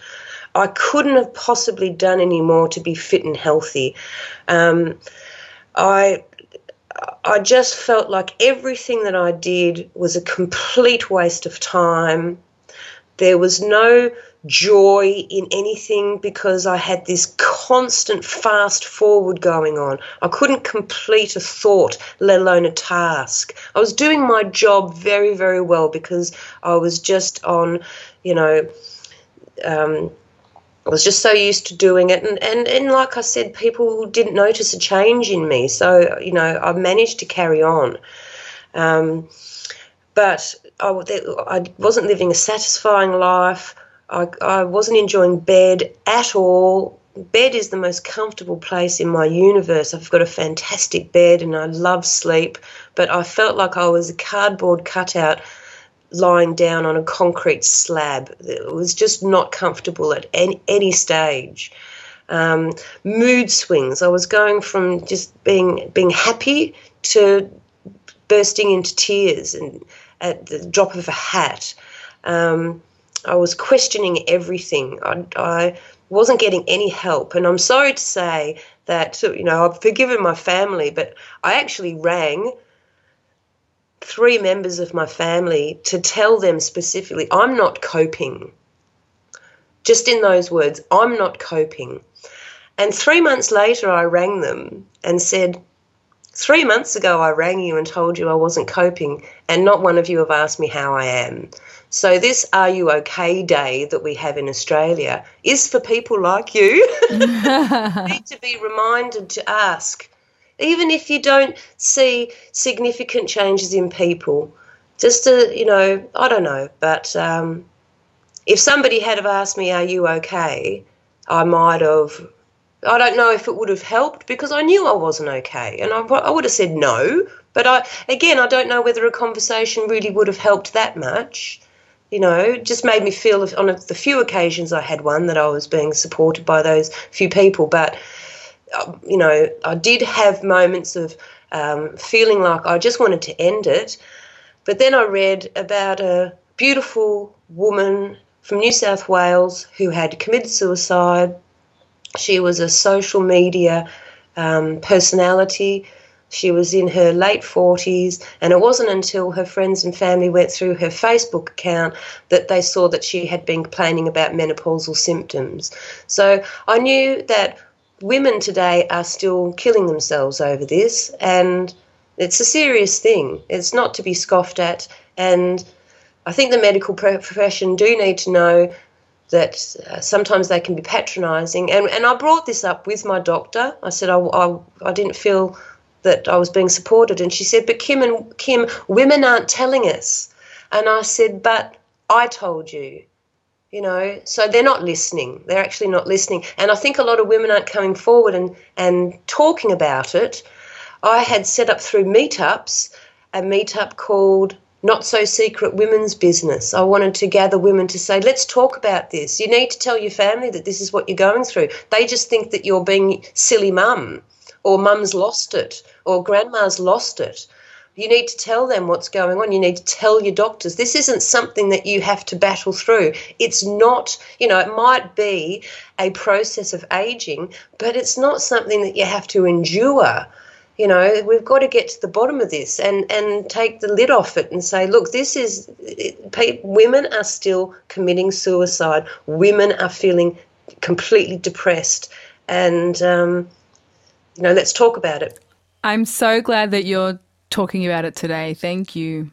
I couldn't have possibly done any more to be fit and healthy. Um, I I just felt like everything that I did was a complete waste of time. There was no joy in anything because I had this constant fast forward going on. I couldn't complete a thought, let alone a task. I was doing my job very, very well because I was just on, you know, um, I was just so used to doing it. And, and, and like I said, people didn't notice a change in me. So, you know, I managed to carry on. Um, but I, I wasn't living a satisfying life. I, I wasn't enjoying bed at all. Bed is the most comfortable place in my universe. I've got a fantastic bed and I love sleep, but I felt like I was a cardboard cutout lying down on a concrete slab. It was just not comfortable at any, any stage. Um, mood swings. I was going from just being being happy to bursting into tears and at the drop of a hat. Um, I was questioning everything. I, I, wasn't getting any help, and I'm sorry to say that you know I've forgiven my family, but I actually rang three members of my family to tell them specifically, I'm not coping. Just in those words, I'm not coping. And three months later, I rang them and said, Three months ago, I rang you and told you I wasn't coping, and not one of you have asked me how I am. So, this Are You OK Day that we have in Australia is for people like [LAUGHS] you. need to be reminded to ask, even if you don't see significant changes in people, just to, you know, I don't know, but um, if somebody had have asked me, Are you OK? I might have I don't know if it would have helped because I knew I wasn't okay, and I, I would have said no. But I, again, I don't know whether a conversation really would have helped that much. You know, just made me feel on the few occasions I had one that I was being supported by those few people. But uh, you know, I did have moments of um, feeling like I just wanted to end it. But then I read about a beautiful woman from New South Wales who had committed suicide she was a social media um, personality. She was in her late 40s, and it wasn't until her friends and family went through her Facebook account that they saw that she had been complaining about menopausal symptoms. So I knew that women today are still killing themselves over this, and it's a serious thing. It's not to be scoffed at, and I think the medical profession do need to know that uh, sometimes they can be patronising. And, and I brought this up with my doctor. I said I, I, I didn't feel that I was being supported. And she said, But Kim and Kim, women aren't telling us. And I said, But I told you. You know, so they're not listening. They're actually not listening. And I think a lot of women aren't coming forward and, and talking about it. I had set up through meetups a meetup called not so secret women's business. I wanted to gather women to say, let's talk about this. You need to tell your family that this is what you're going through. They just think that you're being silly mum, or mum's lost it, or grandma's lost it. You need to tell them what's going on. You need to tell your doctors. This isn't something that you have to battle through. It's not, you know, it might be a process of aging, but it's not something that you have to endure you know we've got to get to the bottom of this and and take the lid off it and say look this is it, women are still committing suicide women are feeling completely depressed and um, you know let's talk about it i'm so glad that you're talking about it today thank you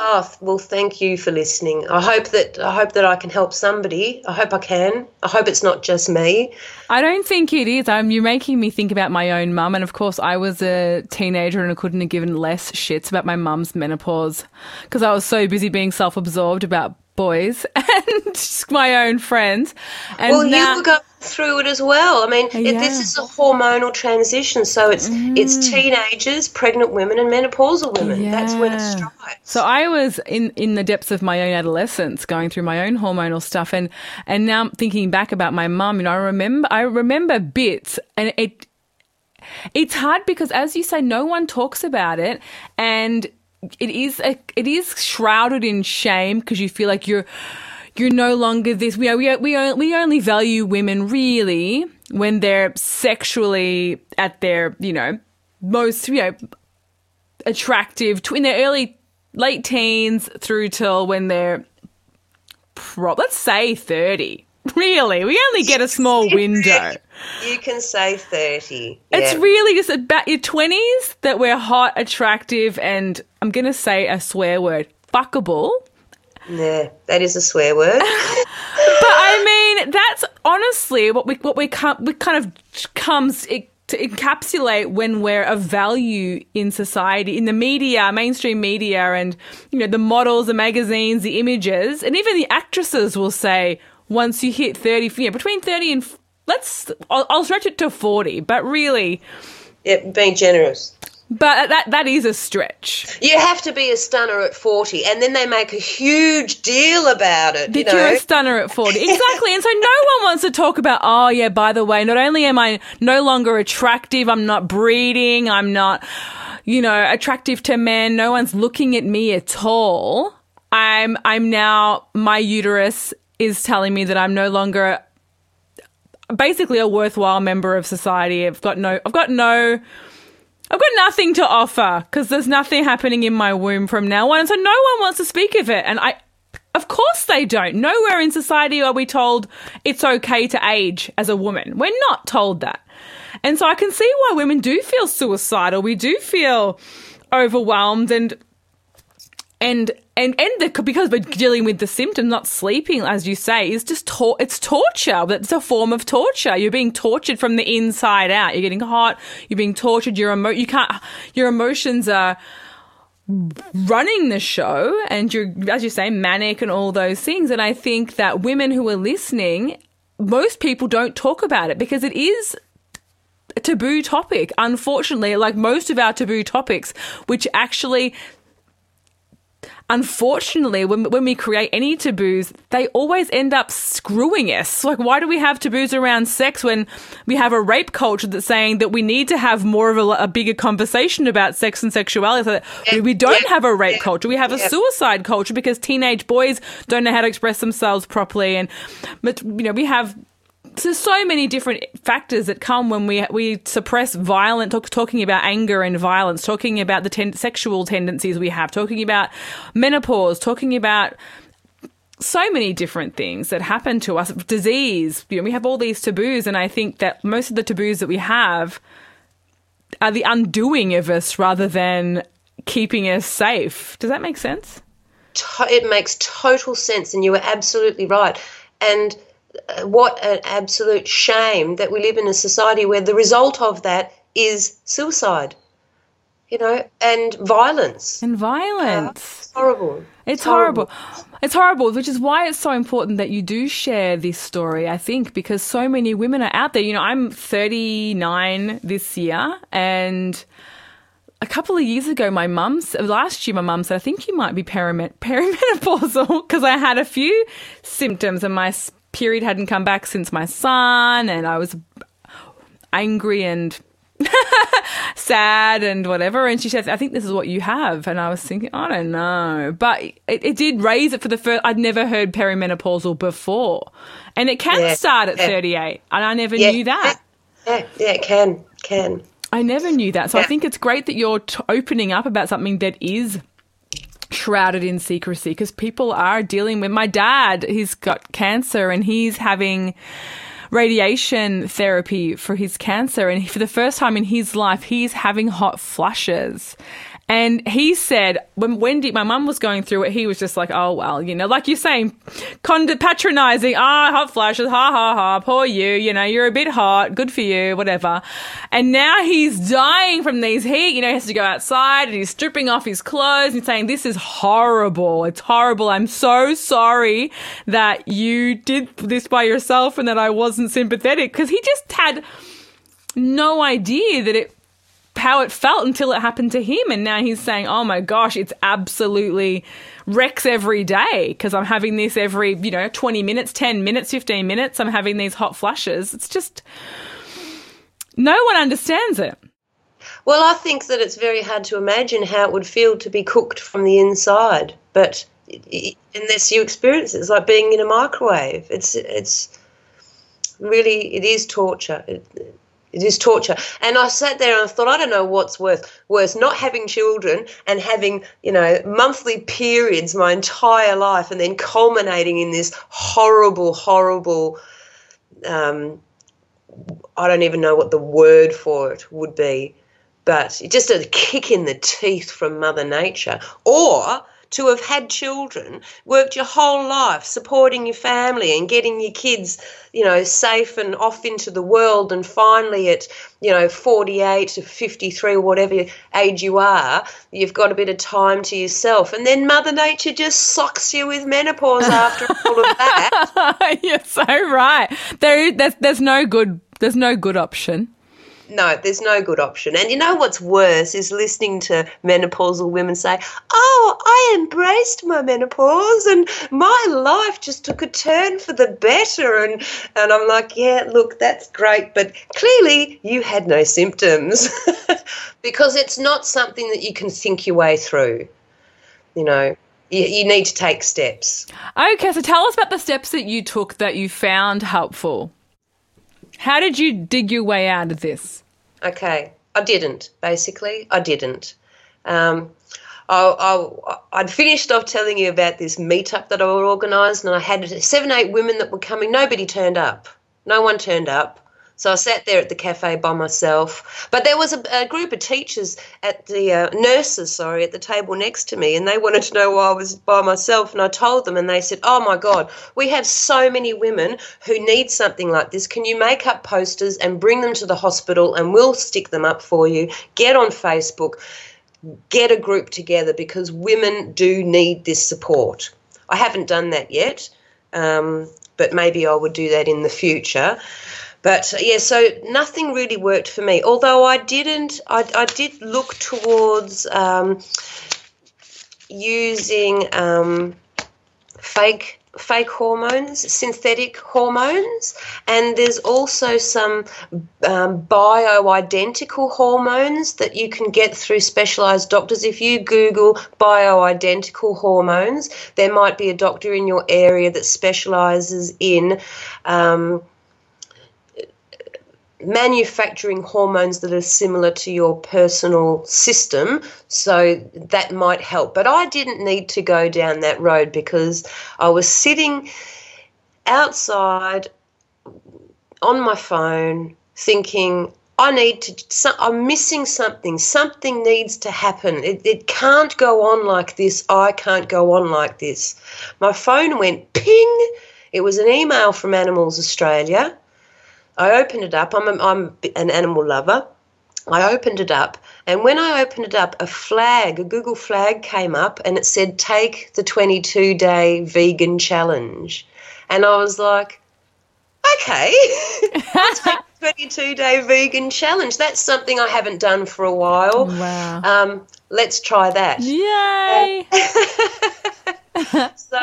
Oh well, thank you for listening. I hope that I hope that I can help somebody. I hope I can. I hope it's not just me. I don't think it is. I'm, you're making me think about my own mum, and of course, I was a teenager and I couldn't have given less shits about my mum's menopause because I was so busy being self-absorbed about boys [LAUGHS] and my own friends. And well, now- you were going through it as well. I mean, yeah. it, this is a hormonal transition, so it's mm. it's teenagers, pregnant women, and menopausal women. Yeah. That's when it strikes. So I was in in the depths of my own adolescence, going through my own hormonal stuff, and and now thinking back about my mum, you know, I remember I remember bits, and it. It's hard because, as you say, no one talks about it, and it is a, it is shrouded in shame because you feel like you're you're no longer this. We we we we only value women really when they're sexually at their you know most you know attractive in their early late teens through till when they're pro- let's say 30. Really, we only get a small [LAUGHS] window. You can say 30. It's really just about your 20s that we're hot, attractive, and I'm going to say a swear word fuckable. Yeah, that is a swear word. [LAUGHS] But I mean, that's honestly what we what we we kind of comes it, to encapsulate when we're of value in society, in the media, mainstream media, and you know the models, the magazines, the images, and even the actresses will say once you hit thirty, you know, between thirty and let's I'll, I'll stretch it to forty, but really, yeah, being generous. But that that is a stretch. You have to be a stunner at 40, and then they make a huge deal about it. You That you're know? a stunner at 40. Exactly. And so no [LAUGHS] one wants to talk about, oh, yeah, by the way, not only am I no longer attractive, I'm not breeding, I'm not, you know, attractive to men, no one's looking at me at all. I'm, I'm now, my uterus is telling me that I'm no longer basically a worthwhile member of society. I've got no, I've got no, I've got nothing to offer because there's nothing happening in my womb from now on. So no one wants to speak of it. And I, of course they don't. Nowhere in society are we told it's okay to age as a woman. We're not told that. And so I can see why women do feel suicidal. We do feel overwhelmed and and and and the, because we're dealing with the symptom, not sleeping, as you say, is just tor- it's torture. It's a form of torture. You're being tortured from the inside out. You're getting hot. You're being tortured. Your emo- you can't. Your emotions are running the show, and you're, as you say, manic and all those things. And I think that women who are listening, most people don't talk about it because it is a taboo topic. Unfortunately, like most of our taboo topics, which actually unfortunately, when, when we create any taboos, they always end up screwing us. Like, why do we have taboos around sex when we have a rape culture that's saying that we need to have more of a, a bigger conversation about sex and sexuality? So we, don't yeah, have a rape yeah, culture. We have a suicide culture because teenage boys don't know how to express themselves properly. And, but, you know, we have so so many different factors that come when we we suppress violent talk, talking about anger and violence talking about the ten, sexual tendencies we have talking about menopause talking about so many different things that happen to us disease you know we have all these taboos and i think that most of the taboos that we have are the undoing of us rather than keeping us safe does that make sense it makes total sense, and you are absolutely right. And what an absolute shame that we live in a society where the result of that is suicide, you know, and violence. and violence uh, It's horrible. It's horrible. It's horrible, which is why it's so important that you do share this story, I think, because so many women are out there. You know, I'm 39 this year, and a couple of years ago, my mum, last year, my mum said, I think you might be perimen- [LAUGHS] perimenopausal because I had a few symptoms and my period hadn't come back since my son, and I was angry and [LAUGHS] sad and whatever. And she said, I think this is what you have. And I was thinking, I don't know. But it, it did raise it for the first, I'd never heard perimenopausal before. And it can Yeah, start at yeah. 38. And I never Yeah, knew that. Yeah, yeah, it can, can. I never knew that. So I think it's great that you're t- opening up about something that is shrouded in secrecy because people are dealing with my dad he's got cancer and he's having radiation therapy for his cancer and for the first time in his life he's having hot flushes and he said when Wendy, my mum was going through it, he was just like, "Oh well, you know, like you're saying, con- patronising. Ah, hot flashes. Ha ha ha. Poor you. You know, you're a bit hot. Good for you. Whatever." And now he's dying from these heat. You know, he has to go outside and he's stripping off his clothes and saying, "This is horrible. It's horrible. I'm so sorry that you did this by yourself and that I wasn't sympathetic." Because he just had no idea that it how it felt until it happened to him. And now he's saying oh my gosh it's absolutely wrecks every day because i'm having this every you know 20 minutes 10 minutes 15 minutes. I'm having these hot flushes it's just no one understands it. Well, I think that it's very hard to imagine how it would feel to be cooked from the inside, but unless you experience it, it's like being in a microwave. It's it's really it is torture. It, it is torture. And I sat there and I thought, I don't know what's worse, worse not having children and having, you know, monthly periods my entire life and then culminating in this horrible, horrible, um, I don't even know what the word for it would be, but just a kick in the teeth from Mother Nature. Or to have had children, worked your whole life supporting your family and getting your kids, you know, safe and off into the world, and finally at, you know, 48 to 53 or whatever age you are, you've got a bit of time to yourself. And then Mother Nature just socks you with menopause [LAUGHS] after all of that. [LAUGHS] You're so right. There, there's, there's no good, there's no good option no, there's no good option. And you know what's worse is listening to menopausal women say, Oh, I embraced my menopause and my life just took a turn for the better. And, and I'm like, Yeah, look, that's great. But clearly you had no symptoms [LAUGHS] because it's not something that you can think your way through. You know, you, you need to take steps. Okay, so tell us about the steps that you took that you found helpful. How did you dig your way out of this? Okay, I didn't. Basically, I didn't. Um, I, would finished off telling you about this meetup that I organised, and I had seven, eight women that were coming. Nobody turned up. No one turned up. So I sat there at the cafe by myself. But there was a, a group of teachers at the uh, nurses, sorry, at the table next to me, and they wanted to know why I was by myself. And I told them, and they said, "Oh my God, we have so many women who need something like this. Can you make up posters and bring them to the hospital, and we'll stick them up for you? Get on Facebook." Get a group together because women do need this support. I haven't done that yet, um, but maybe I would do that in the future. But yeah, so nothing really worked for me. Although I didn't, I, I did look towards um, using um, fake fake hormones, synthetic hormones, and there's also some um, bioidentical hormones that you can get through specialized doctors. If you Google bioidentical hormones, there might be a doctor in your area that specializes in. Um, manufacturing hormones that are similar to your personal system. So that might help. But I didn't need to go down that road because I was sitting outside on my phone thinking, I need to, I'm missing something. Something needs to happen. It, it can't go on like this. I can't go on like this. My phone went ping. It was an email from Animals Australia I opened it up. I'm, a, I'm an animal lover. I opened it up, and when I opened it up, a flag, a Google flag came up, and it said, Take the 22 day vegan challenge. And I was like, Okay, [LAUGHS] I'll take the 22 day vegan challenge. That's something I haven't done for a while. Wow. Um, let's try that. Yay! [LAUGHS] [LAUGHS] so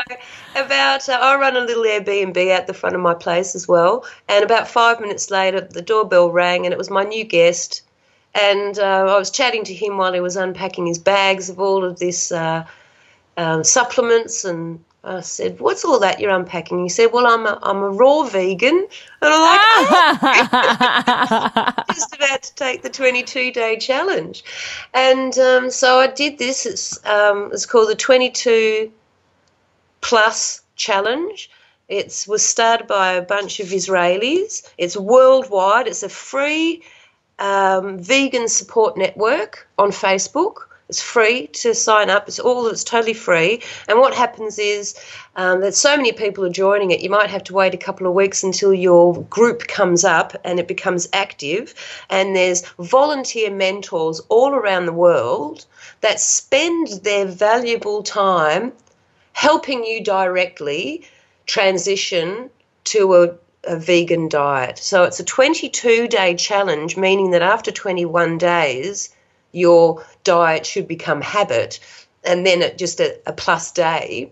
about uh, I run a little Airbnb out the front of my place as well, and about five minutes later, the doorbell rang, and it was my new guest, and uh, I was chatting to him while he was unpacking his bags of all of this uh, um, supplements and. I said, "What's all that you're unpacking?" He said, "Well, I'm a, I'm a raw vegan," and I'm like, oh. [LAUGHS] "Just about to take the 22 day challenge," and um, so I did this. It's um, it's called the 22 Plus Challenge. It was started by a bunch of Israelis. It's worldwide. It's a free um, vegan support network on Facebook. It's free to sign up. It's all it's totally free. And what happens is um, that so many people are joining it. You might have to wait a couple of weeks until your group comes up and it becomes active. And there's volunteer mentors all around the world that spend their valuable time helping you directly transition to a, a vegan diet. So it's a 22 day challenge, meaning that after 21 days, your diet should become habit and then it just a, a plus day.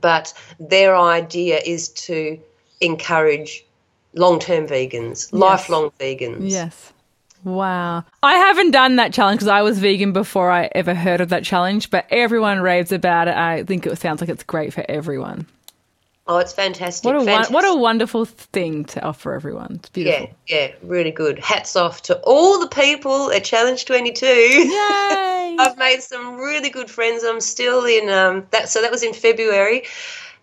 But their idea is to encourage long term vegans, yes. lifelong vegans. Yes. Wow. I haven't done that challenge because I was vegan before I ever heard of that challenge, but everyone raves about it. I think it sounds like it's great for everyone. Oh, it's fantastic. What a fantastic. what a wonderful thing to offer everyone. It's beautiful. yeah, yeah, really good. Hats off to all the people at Challenge 22. Yay! [LAUGHS] I've made some really good friends. I'm still in um, that. So that was in February,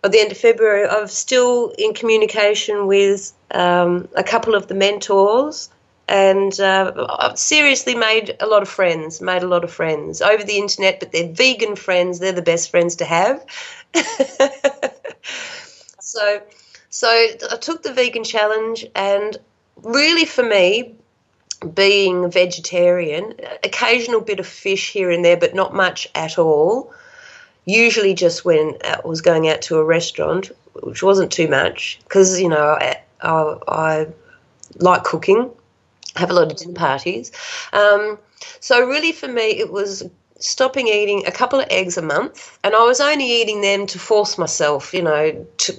at the end of February. I'm still in communication with um, a couple of the mentors, and uh, seriously made a lot of friends. Made a lot of friends over the internet, but they're vegan friends. They're the best friends to have. [LAUGHS] so, so I took the vegan challenge, and really for me, being vegetarian, occasional bit of fish here and there, but not much at all. Usually just when I was going out to a restaurant, which wasn't too much, because, you know, I, I, I like cooking, have a lot of dinner parties. Um, so, really, for me, it was stopping eating a couple of eggs a month, and I was only eating them to force myself, you know, to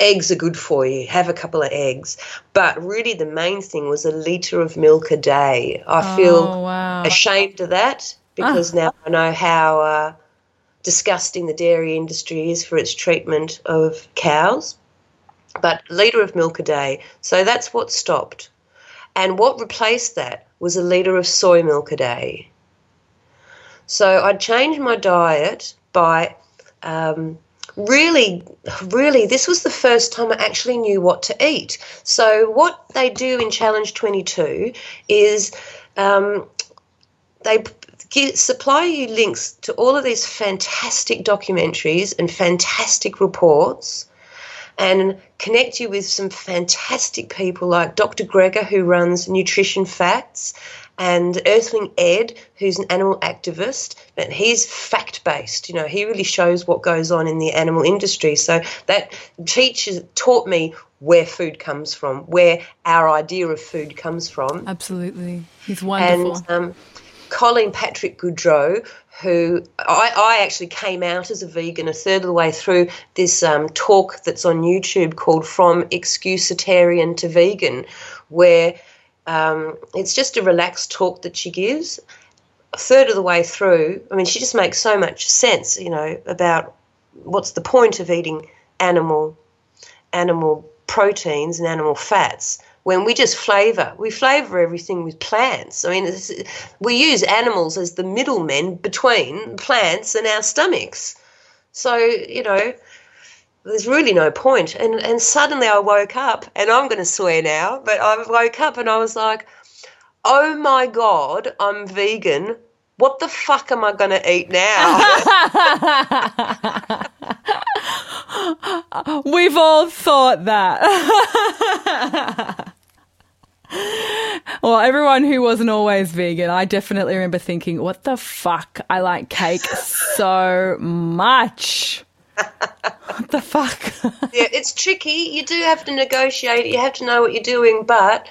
eggs are good for you. Have a couple of eggs. But really, the main thing was a litre of milk a day. I feel Oh, wow. ashamed of that because now I know how uh, disgusting the dairy industry is for its treatment of cows. But a litre of milk a day. So that's what stopped. And what replaced that was a litre of soy milk a day. So I changed my diet by um, really, really, this was the first time I actually knew what to eat. So, what they do in Challenge 22 is um, they p- gi- supply you links to all of these fantastic documentaries and fantastic reports and connect you with some fantastic people like Dr. Greger, who runs Nutrition Facts, and Earthling Ed, who's an animal activist, and he's fact based. You know, he really shows what goes on in the animal industry. So that teaches taught me where food comes from, where our idea of food comes from. Absolutely. He's wonderful. And um, Colleen Patrick Goudreau, who I, I actually came out as a vegan a third of the way through this um, talk that's on YouTube called From Excusitarian to Vegan, where um, it's just a relaxed talk that she gives. A third of the way through, I mean, she just makes so much sense, you know, about what's the point of eating animal animal proteins and animal fats when we just flavor we flavor everything with plants. I mean we use animals as the middlemen between plants and our stomachs. So you know there's really no point. And and suddenly i woke up and i'm going to swear now but i woke up and i was like oh my god i'm vegan. What the fuck am i going to eat now? [LAUGHS] We've all thought that. [LAUGHS] well, everyone who wasn't always vegan, I definitely remember thinking, what the fuck? I like cake [LAUGHS] so much. What the fuck? [LAUGHS] yeah, it's tricky. You do have to negotiate. You have to know what you're doing, but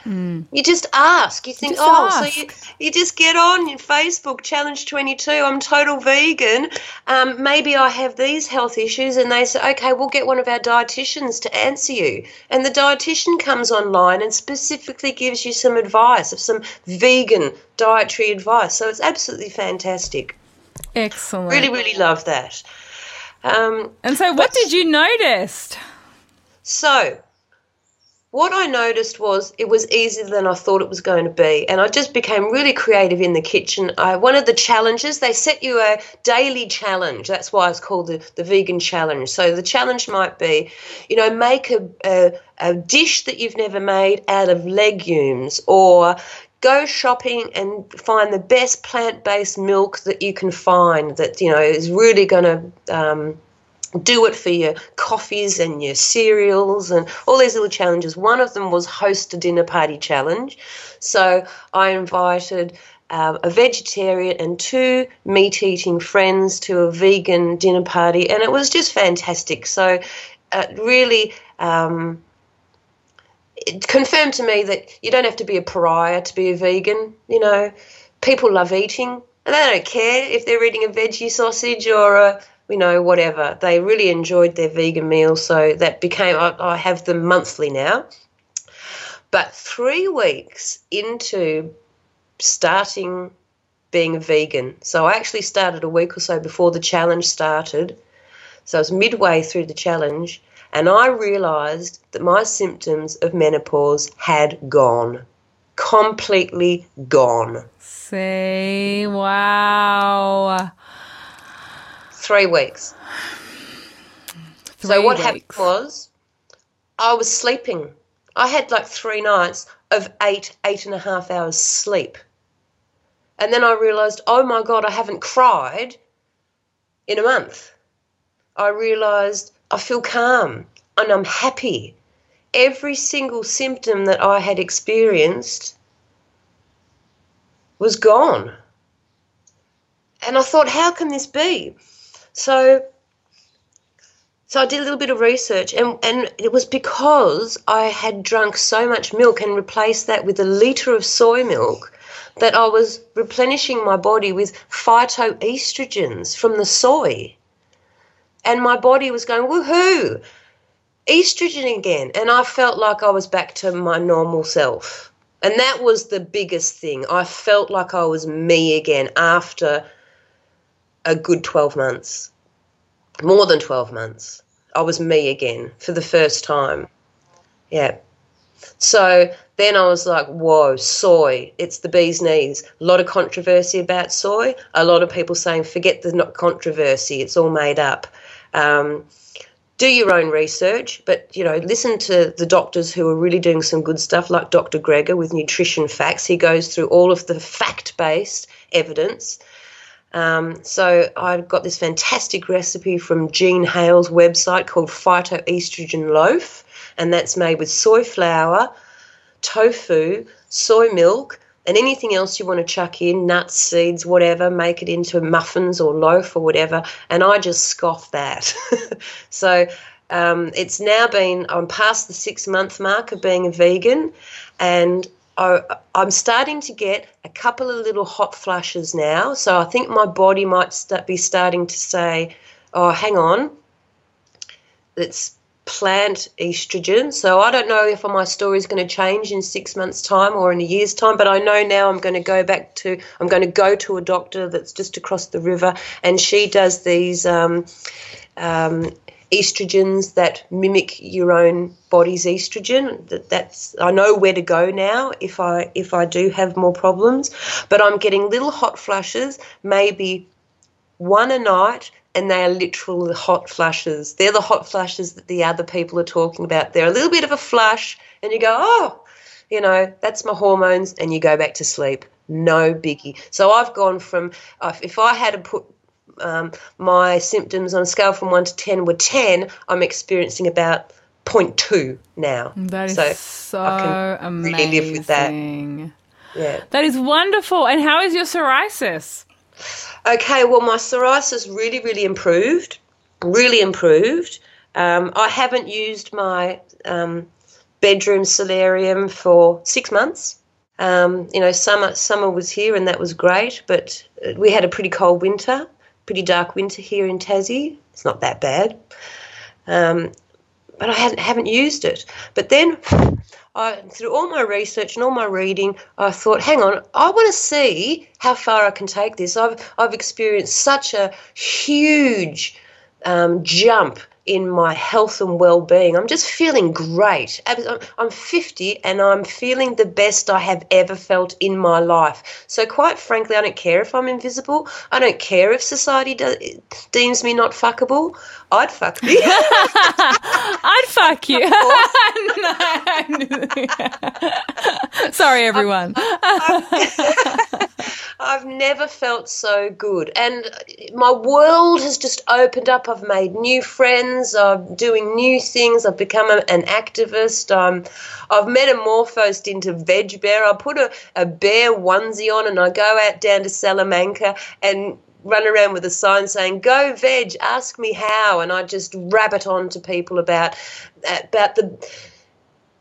you just ask. You think, Just oh, ask. so you, you just get on your Facebook challenge 22. I'm total vegan. Um, maybe I have these health issues, and they say, okay, we'll get one of our dietitians to answer you. And the dietitian comes online and specifically gives you some advice of some vegan dietary advice. So it's absolutely fantastic. Excellent. Really, really love that. Um, and so, what did you notice? So, what I noticed was it was easier than I thought it was going to be, and I just became really creative in the kitchen. I one of the challenges they set you a daily challenge. That's why it's called the, the vegan challenge. So the challenge might be, you know, make a, a a dish that you've never made out of legumes, or go shopping and find the best plant-based milk that you can find that you know is really going to um, do it for your coffees and your cereals and all these little challenges. One of them was host a dinner party challenge. So I invited um, a vegetarian and two meat eating friends to a vegan dinner party, and it was just fantastic. So uh, really. Um, confirmed to me that you don't have to be a pariah to be a vegan. You know, people love eating, and they don't care if they're eating a veggie sausage or a you know, whatever. They really enjoyed their vegan meal, so that became, I, I have them monthly now. But three weeks into starting being a vegan, so I actually started a week or so before the challenge started. So I was midway through the challenge, And I realized that my symptoms of menopause had gone. Completely gone. See, wow. Three weeks. Three so what weeks. happened was I was sleeping. I had like three nights of eight, eight and a half hours sleep. And then I realized, oh my God, I haven't cried in a month. I realized I feel calm and I'm happy. Every single symptom that I had experienced was gone. And I thought, how can this be? So so I did a little bit of research, and, and it was because I had drunk so much milk and replaced that with a litre of soy milk that I was replenishing my body with phytoestrogens from the soy. And my body was going, woohoo, estrogen again. And I felt like I was back to my normal self. And that was the biggest thing. I felt like I was me again after a good 12 months more than 12 months. I was me again for the first time. Yeah. So then I was like, whoa, soy, it's the bee's knees. A lot of controversy about soy. A lot of people saying, forget the controversy, it's all made up. Um, do your own research, but you know, listen to the doctors who are really doing some good stuff, like Dr. Greger with Nutrition Facts. He goes through all of the fact based evidence um, so I've got this fantastic recipe from Jean Hale's website called Phytoestrogen Loaf, and that's made with soy flour, tofu, soy milk, and anything else you want to chuck in, nuts, seeds, whatever, make it into muffins or loaf or whatever. And I just scoff that. [LAUGHS] so um, it's now been, I'm past the six month mark of being a vegan, and I, I'm starting to get a couple of little hot flushes now. So I think my body might start, be starting to say, oh, hang on, it's plant estrogen. So I don't know if my story is going to change in six months' time or in a year's time, but I know now I'm going to go back to, I'm going to go to a doctor that's just across the river, and she does these. Um, um, estrogens that mimic your own body's estrogen. That that's I know where to go now if I if I do have more problems. But I'm getting little hot flushes, maybe one a night, and they are literal hot flushes. They're the hot flushes that the other people are talking about. They're a little bit of a flush, and you go, oh, you know, that's my hormones, and you go back to sleep. No biggie. So I've gone from if I had to put um, my symptoms on a scale from 1 to 10 were 10, I'm experiencing about 0.2 now. That is so, so, I can amazing. really live with that. Yeah. That is wonderful. And how is your psoriasis? Okay, well, my psoriasis really, really improved. Really improved. Um, I haven't used my um, bedroom solarium for six months. Um, you know, summer summer was here and that was great, but we had a pretty cold winter pretty dark winter here in Tassie. It's not that bad. Um, but I haven't, haven't used it. But then, I, through all my research and all my reading, I thought, hang on, I want to see how far I can take this. I've, I've experienced such a huge um, jump in my health and well-being. I'm just feeling great. I'm 50 and I'm feeling the best I have ever felt in my life. So quite frankly, I don't care if I'm invisible. I don't care if society deems me not fuckable. I'd fuck me. I'd fuck you. [LAUGHS] [LAUGHS] [LAUGHS] Sorry, everyone. I've never felt so good. And my world has just opened up. I've made new friends. I'm doing new things. I've become a, an activist. Um, I've metamorphosed into veg bear. I put a, a bear onesie on and I go out down to Salamanca and run around with a sign saying "Go veg, ask me how," and I just rabbit on to people about about the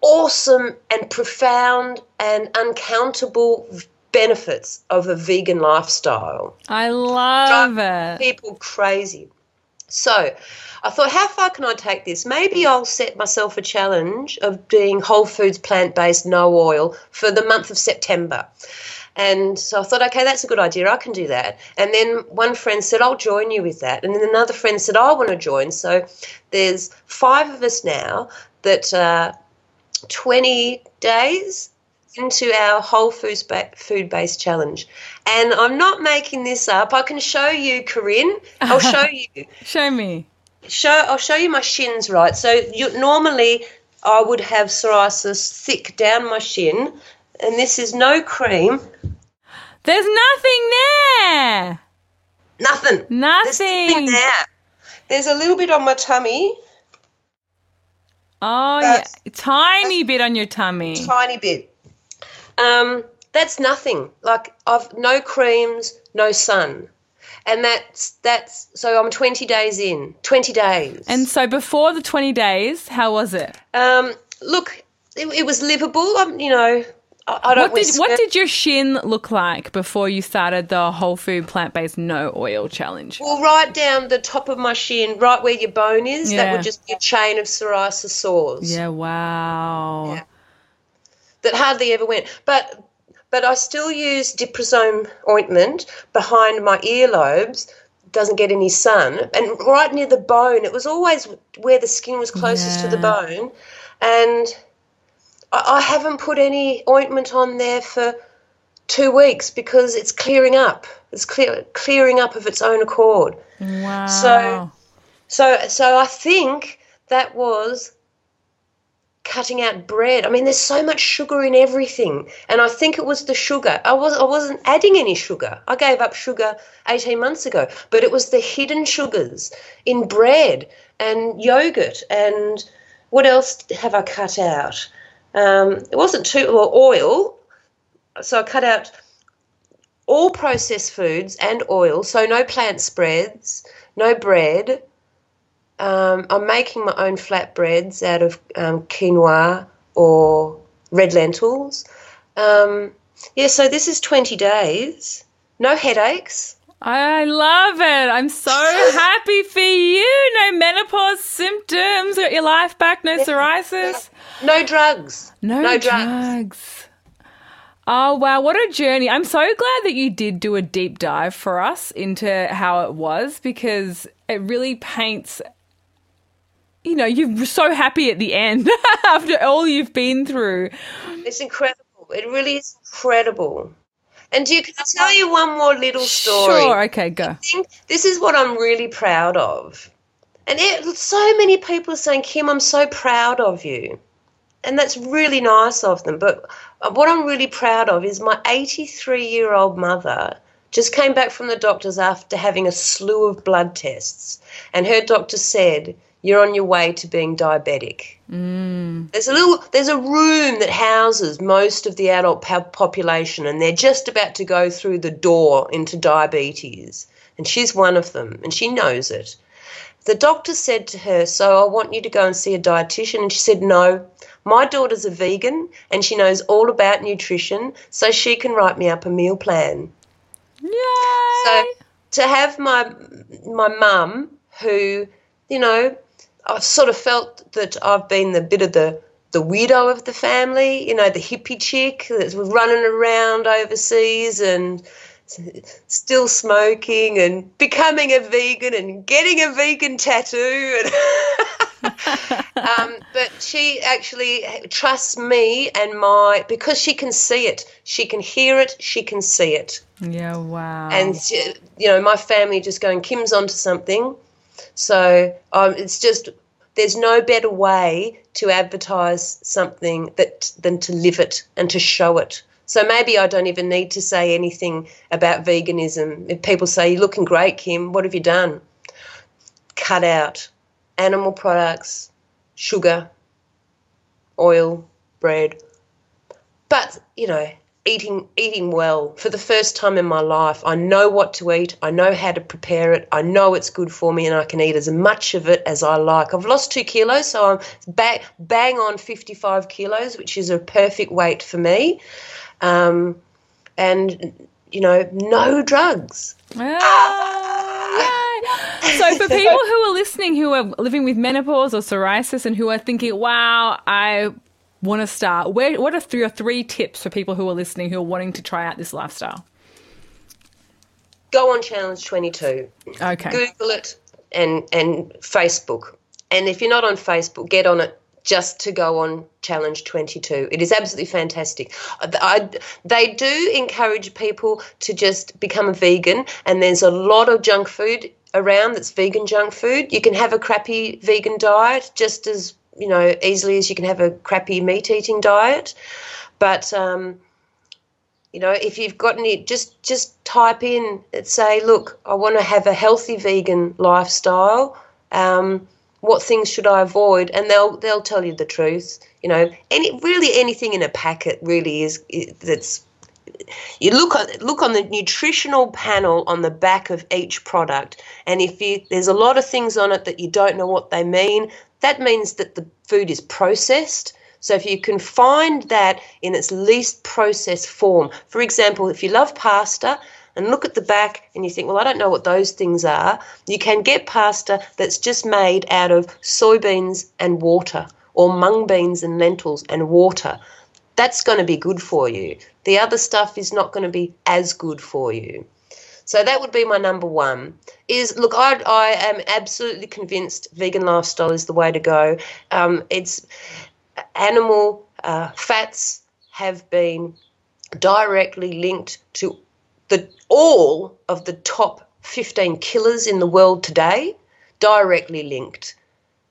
awesome and profound and uncountable benefits of a vegan lifestyle. I love Drive it. People crazy. So I thought, how far can I take this? Maybe I'll set myself a challenge of being whole foods, plant based, no oil for the month of September. And so I thought, okay, that's a good idea. I can do that. And then one friend said, I'll join you with that. And then another friend said, I want to join. So there's five of us now that uh, 20 days into our whole foods ba- food based challenge. And I'm not making this up. I can show you, Corinne. I'll show [LAUGHS] you. Show me. Show I'll show you my shins right. So you normally I would have psoriasis thick down my shin, and this is no cream, There's nothing there. nothing. There's Nothing. nothing there. There's a little bit on my tummy, Oh, yeah. Tiny bit on your tummy. tiny bit. Um, that's nothing. Like I've no creams, no sun, and that's that's. So I'm 20 days in. 20 days. And so before the 20 days, how was it? um, look, it, it was livable. I'm, you know, I, don't. What did what did your shin look like before you started the whole food plant based no oil challenge? Well, right down the top of my shin, right where your bone is, that would just be a chain of psoriasis sores Yeah, wow. Yeah. that hardly ever went. But but I still use Diprosone ointment behind my earlobes. Doesn't get any sun, and right near the bone. It was always where the skin was closest to the bone, and I, I haven't put any ointment on there for two weeks because it's clearing up. It's clear, clearing up of its own accord. Wow. So- So, so I think that was cutting out bread. I mean, there's so much sugar in everything, and I think it was the sugar. I was I wasn't adding any sugar. I gave up sugar 18 months ago, but it was the hidden sugars in bread and yogurt and what else have I cut out? Um, it wasn't too well oil, so I cut out all processed foods and oil. So no plant spreads, no bread. Um, I'm making my own flatbreads out of um, quinoa or red lentils. Um, yeah, so this is 20 days. No headaches. I love it. I'm so [LAUGHS] happy for you. No menopause symptoms. Got your life back. No psoriasis. No drugs. No, No drugs. drugs. Oh wow, what a journey. I'm so glad that you did do a deep dive for us into how it was because it really paints you know, you're so happy at the end [LAUGHS] after all you've been through. It's incredible. It really is incredible. And you can I tell you one more little story. Sure, okay, go. this is what I'm really proud of. And it, so many people are saying, Kim, I'm so proud of you. And that's really nice of them. But uh, what I'm really proud of is my 83 year old mother just came back from the doctors after having a slew of blood tests. And her doctor said, You're on your way to being diabetic. Mm. There's a little, there's a room that houses most of the adult population, and they're just about to go through the door into diabetes, and she's one of them, and she knows it. The doctor said to her, "So I want you to go and see a dietitian," and she said, "No, my daughter's a vegan, and she knows all about nutrition, so she can write me up a meal plan." Yay! So to have my my mum, who you know, I've sort of felt that I've been the bit of the the weirdo of the family, you know, the hippie chick that's running around overseas and still smoking and becoming a vegan and getting a vegan tattoo and [LAUGHS] um, but she actually trusts me and my because she can see it. She can hear it. She can see it. Yeah, wow. and she- you know my family just going kim's onto something. So um, it's just there's no better way to advertise something that than to live it and to show it. So maybe i don't even need to say anything about veganism. If people say you're looking great kim. What have you done? Cut out animal products sugar oil bread. But you know eating eating well for the first time in my life. I know what to eat. I know how to prepare it. I know it's good for me and i can eat as much of it as i like. I've lost two kilos so i'm bang, bang on 55 kilos which is a perfect weight for me. Um, and you know no drugs. Ah, yay. So, for people who are listening who are living with menopause or psoriasis and who are thinking, wow, I want to start, where what are three or three tips for people who are listening who are wanting to try out this lifestyle? Go on Challenge 22. Okay. Google it and and Facebook. And if you're not on Facebook, get on it just to go on Challenge 22. It is absolutely fantastic. I, they do encourage people to just become a vegan, and there's a lot of junk food around that's vegan junk food. You can have a crappy vegan diet just as you know easily as you can have a crappy meat eating diet, but um, you know if you've got any, just just type in and say, look, I want to have a healthy vegan lifestyle. Um, what things should I avoid? And they'll they'll tell you the truth. You know, any really anything in a packet really is, is that's you look on look on the nutritional panel on the back of each product, and if you there's a lot of things on it that you don't know what they mean, that means that the food is processed. So if you can find that in its least processed form, for example, if you love pasta and look at the back and you think, well, I don't know what those things are, you can get pasta that's just made out of soybeans and water or mung beans and lentils and water. That's going to be good for you. The other stuff is not going to be as good for you. So that would be my number one. Is look, I, I am absolutely convinced vegan lifestyle is the way to go. Um, it's animal uh, fats have been directly linked to the all of the top 15 killers in the world today directly linked.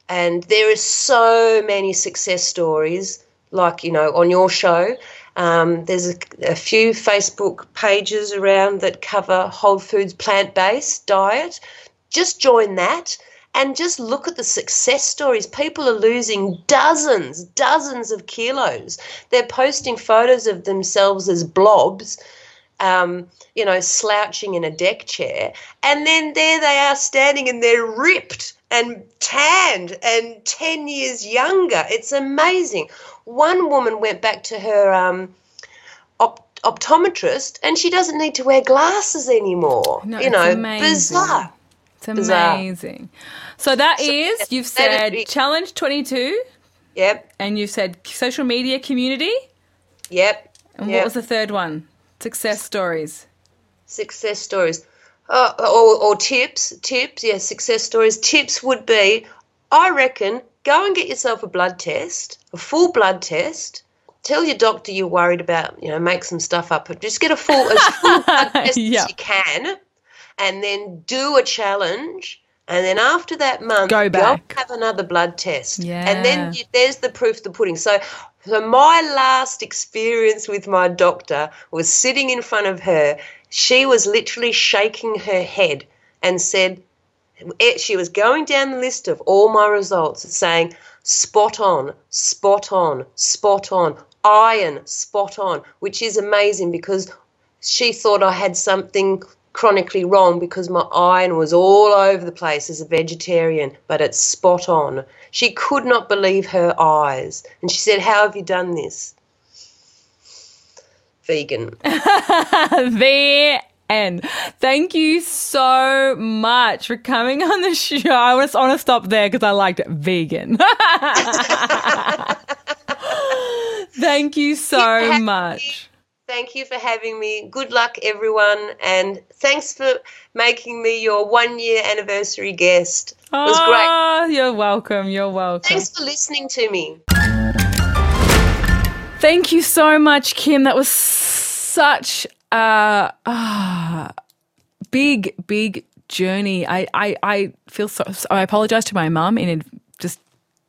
And there are so many success stories, like, you know, on your show. Um, there's a, a, few Facebook pages around that cover whole foods plant based diet. Just join that and just look at the success stories. People are losing dozens, dozens of kilos. They're posting photos of themselves as blobs um, you know, slouching in a deck chair. And then there they are standing and they're ripped and tanned and 10 years younger. It's amazing. One woman went back to her um, op- optometrist and she doesn't need to wear glasses anymore. No, you know, amazing. bizarre. It's amazing. Bizarre. So that is, so, you've said challenge 22. Yep. And you've said social media community. Yep. And yep. what was the third one? Success stories. Success stories. Uh, or, or tips, tips, yeah, success stories. Tips would be, I reckon, go and get yourself a blood test, a full blood test. Tell your doctor you're worried about, you know, make some stuff up, but just get a full, as full [LAUGHS] blood test as you can, and then do a challenge. And then after that month, go back, go have another blood test. Yeah. And then you, there's the proof of the pudding. So so my last experience with my doctor was sitting in front of her. She was literally shaking her head and said, she was going down the list of all my results saying, spot on, spot on, spot on, iron, spot on, which is amazing because she thought I had something chronically wrong because my iron was all over the place as a vegetarian, but it's spot on. She could not believe her eyes. And she said, How have you done this? Vegan. [LAUGHS] the end. Thank you so much for coming on the show. I just want to stop there because I liked it. Vegan. [LAUGHS] Thank you so much. Thank you for having me. Good luck, everyone. And thanks for making me your one year anniversary guest. It was oh, great. Ah, you're welcome. You're welcome. Thanks for listening to me. Thank you so much, Kim. That was such a uh, big, big journey. I, I, I feel so. I apologize to my mum in just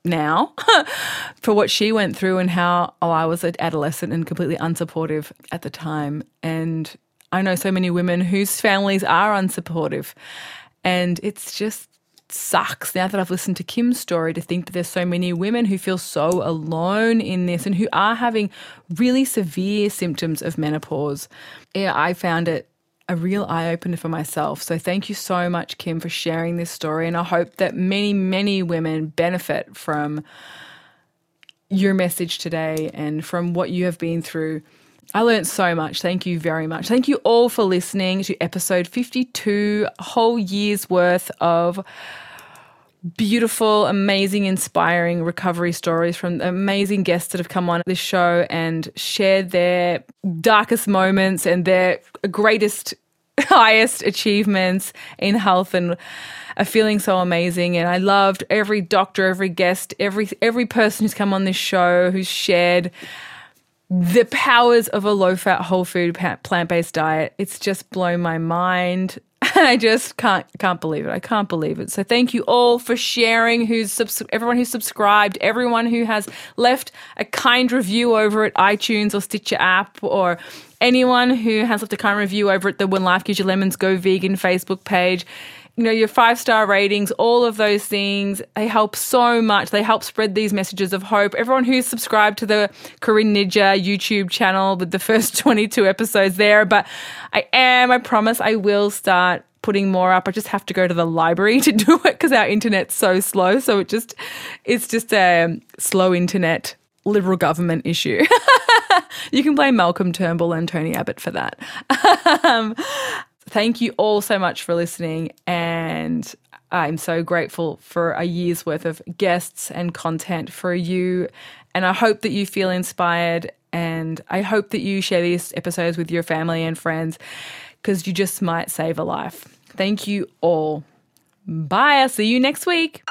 now [LAUGHS] for what she went through and how oh, I was an adolescent and completely unsupportive at the time. And I know so many women whose families are unsupportive. And it's just sucks now that I've listened to Kim's story to think that there's so many women who feel so alone in this and who are having really severe symptoms of menopause. Yeah, I found it a real eye opener for myself. So thank you so much, Kim, for sharing this story. And I hope that many, many women benefit from your message today and from what you have been through. I learned so much. Thank you very much. Thank you all for listening to episode 52, whole year's worth of beautiful, amazing, inspiring recovery stories from amazing guests that have come on this show and shared their darkest moments and their greatest, [LAUGHS] highest achievements in health and are feeling so amazing. And I loved every doctor, every guest, every every person who's come on this show who's shared the powers of a low fat, whole food, plant based diet. It's just blown my mind. [LAUGHS] I just can't can't believe it. I can't believe it. So thank you all for sharing. Who's subs- everyone who's subscribed, everyone who has left a kind review over at iTunes or Stitcher app, or anyone who has left a kind review over at the When Life Gives You Lemons Go Vegan Facebook page you know, your five star ratings, all of those things, they help so much. They help spread these messages of hope. Everyone who's subscribed to the Corinne Nijjer YouTube channel with the first [LAUGHS] 22 episodes there, but I am, I promise I will start putting more up. I just have to go to the library [LAUGHS] to do it because our internet's so slow. So it just, it's just a slow internet liberal government issue. [LAUGHS] you can blame Malcolm Turnbull and Tony Abbott for that. um, thank you all so much for listening. And I'm so grateful for a year's worth of guests and content for you. And I hope that you feel inspired. And I hope that you share these episodes with your family and friends because you just might save a life. Thank you all. Bye. I'll see you next week.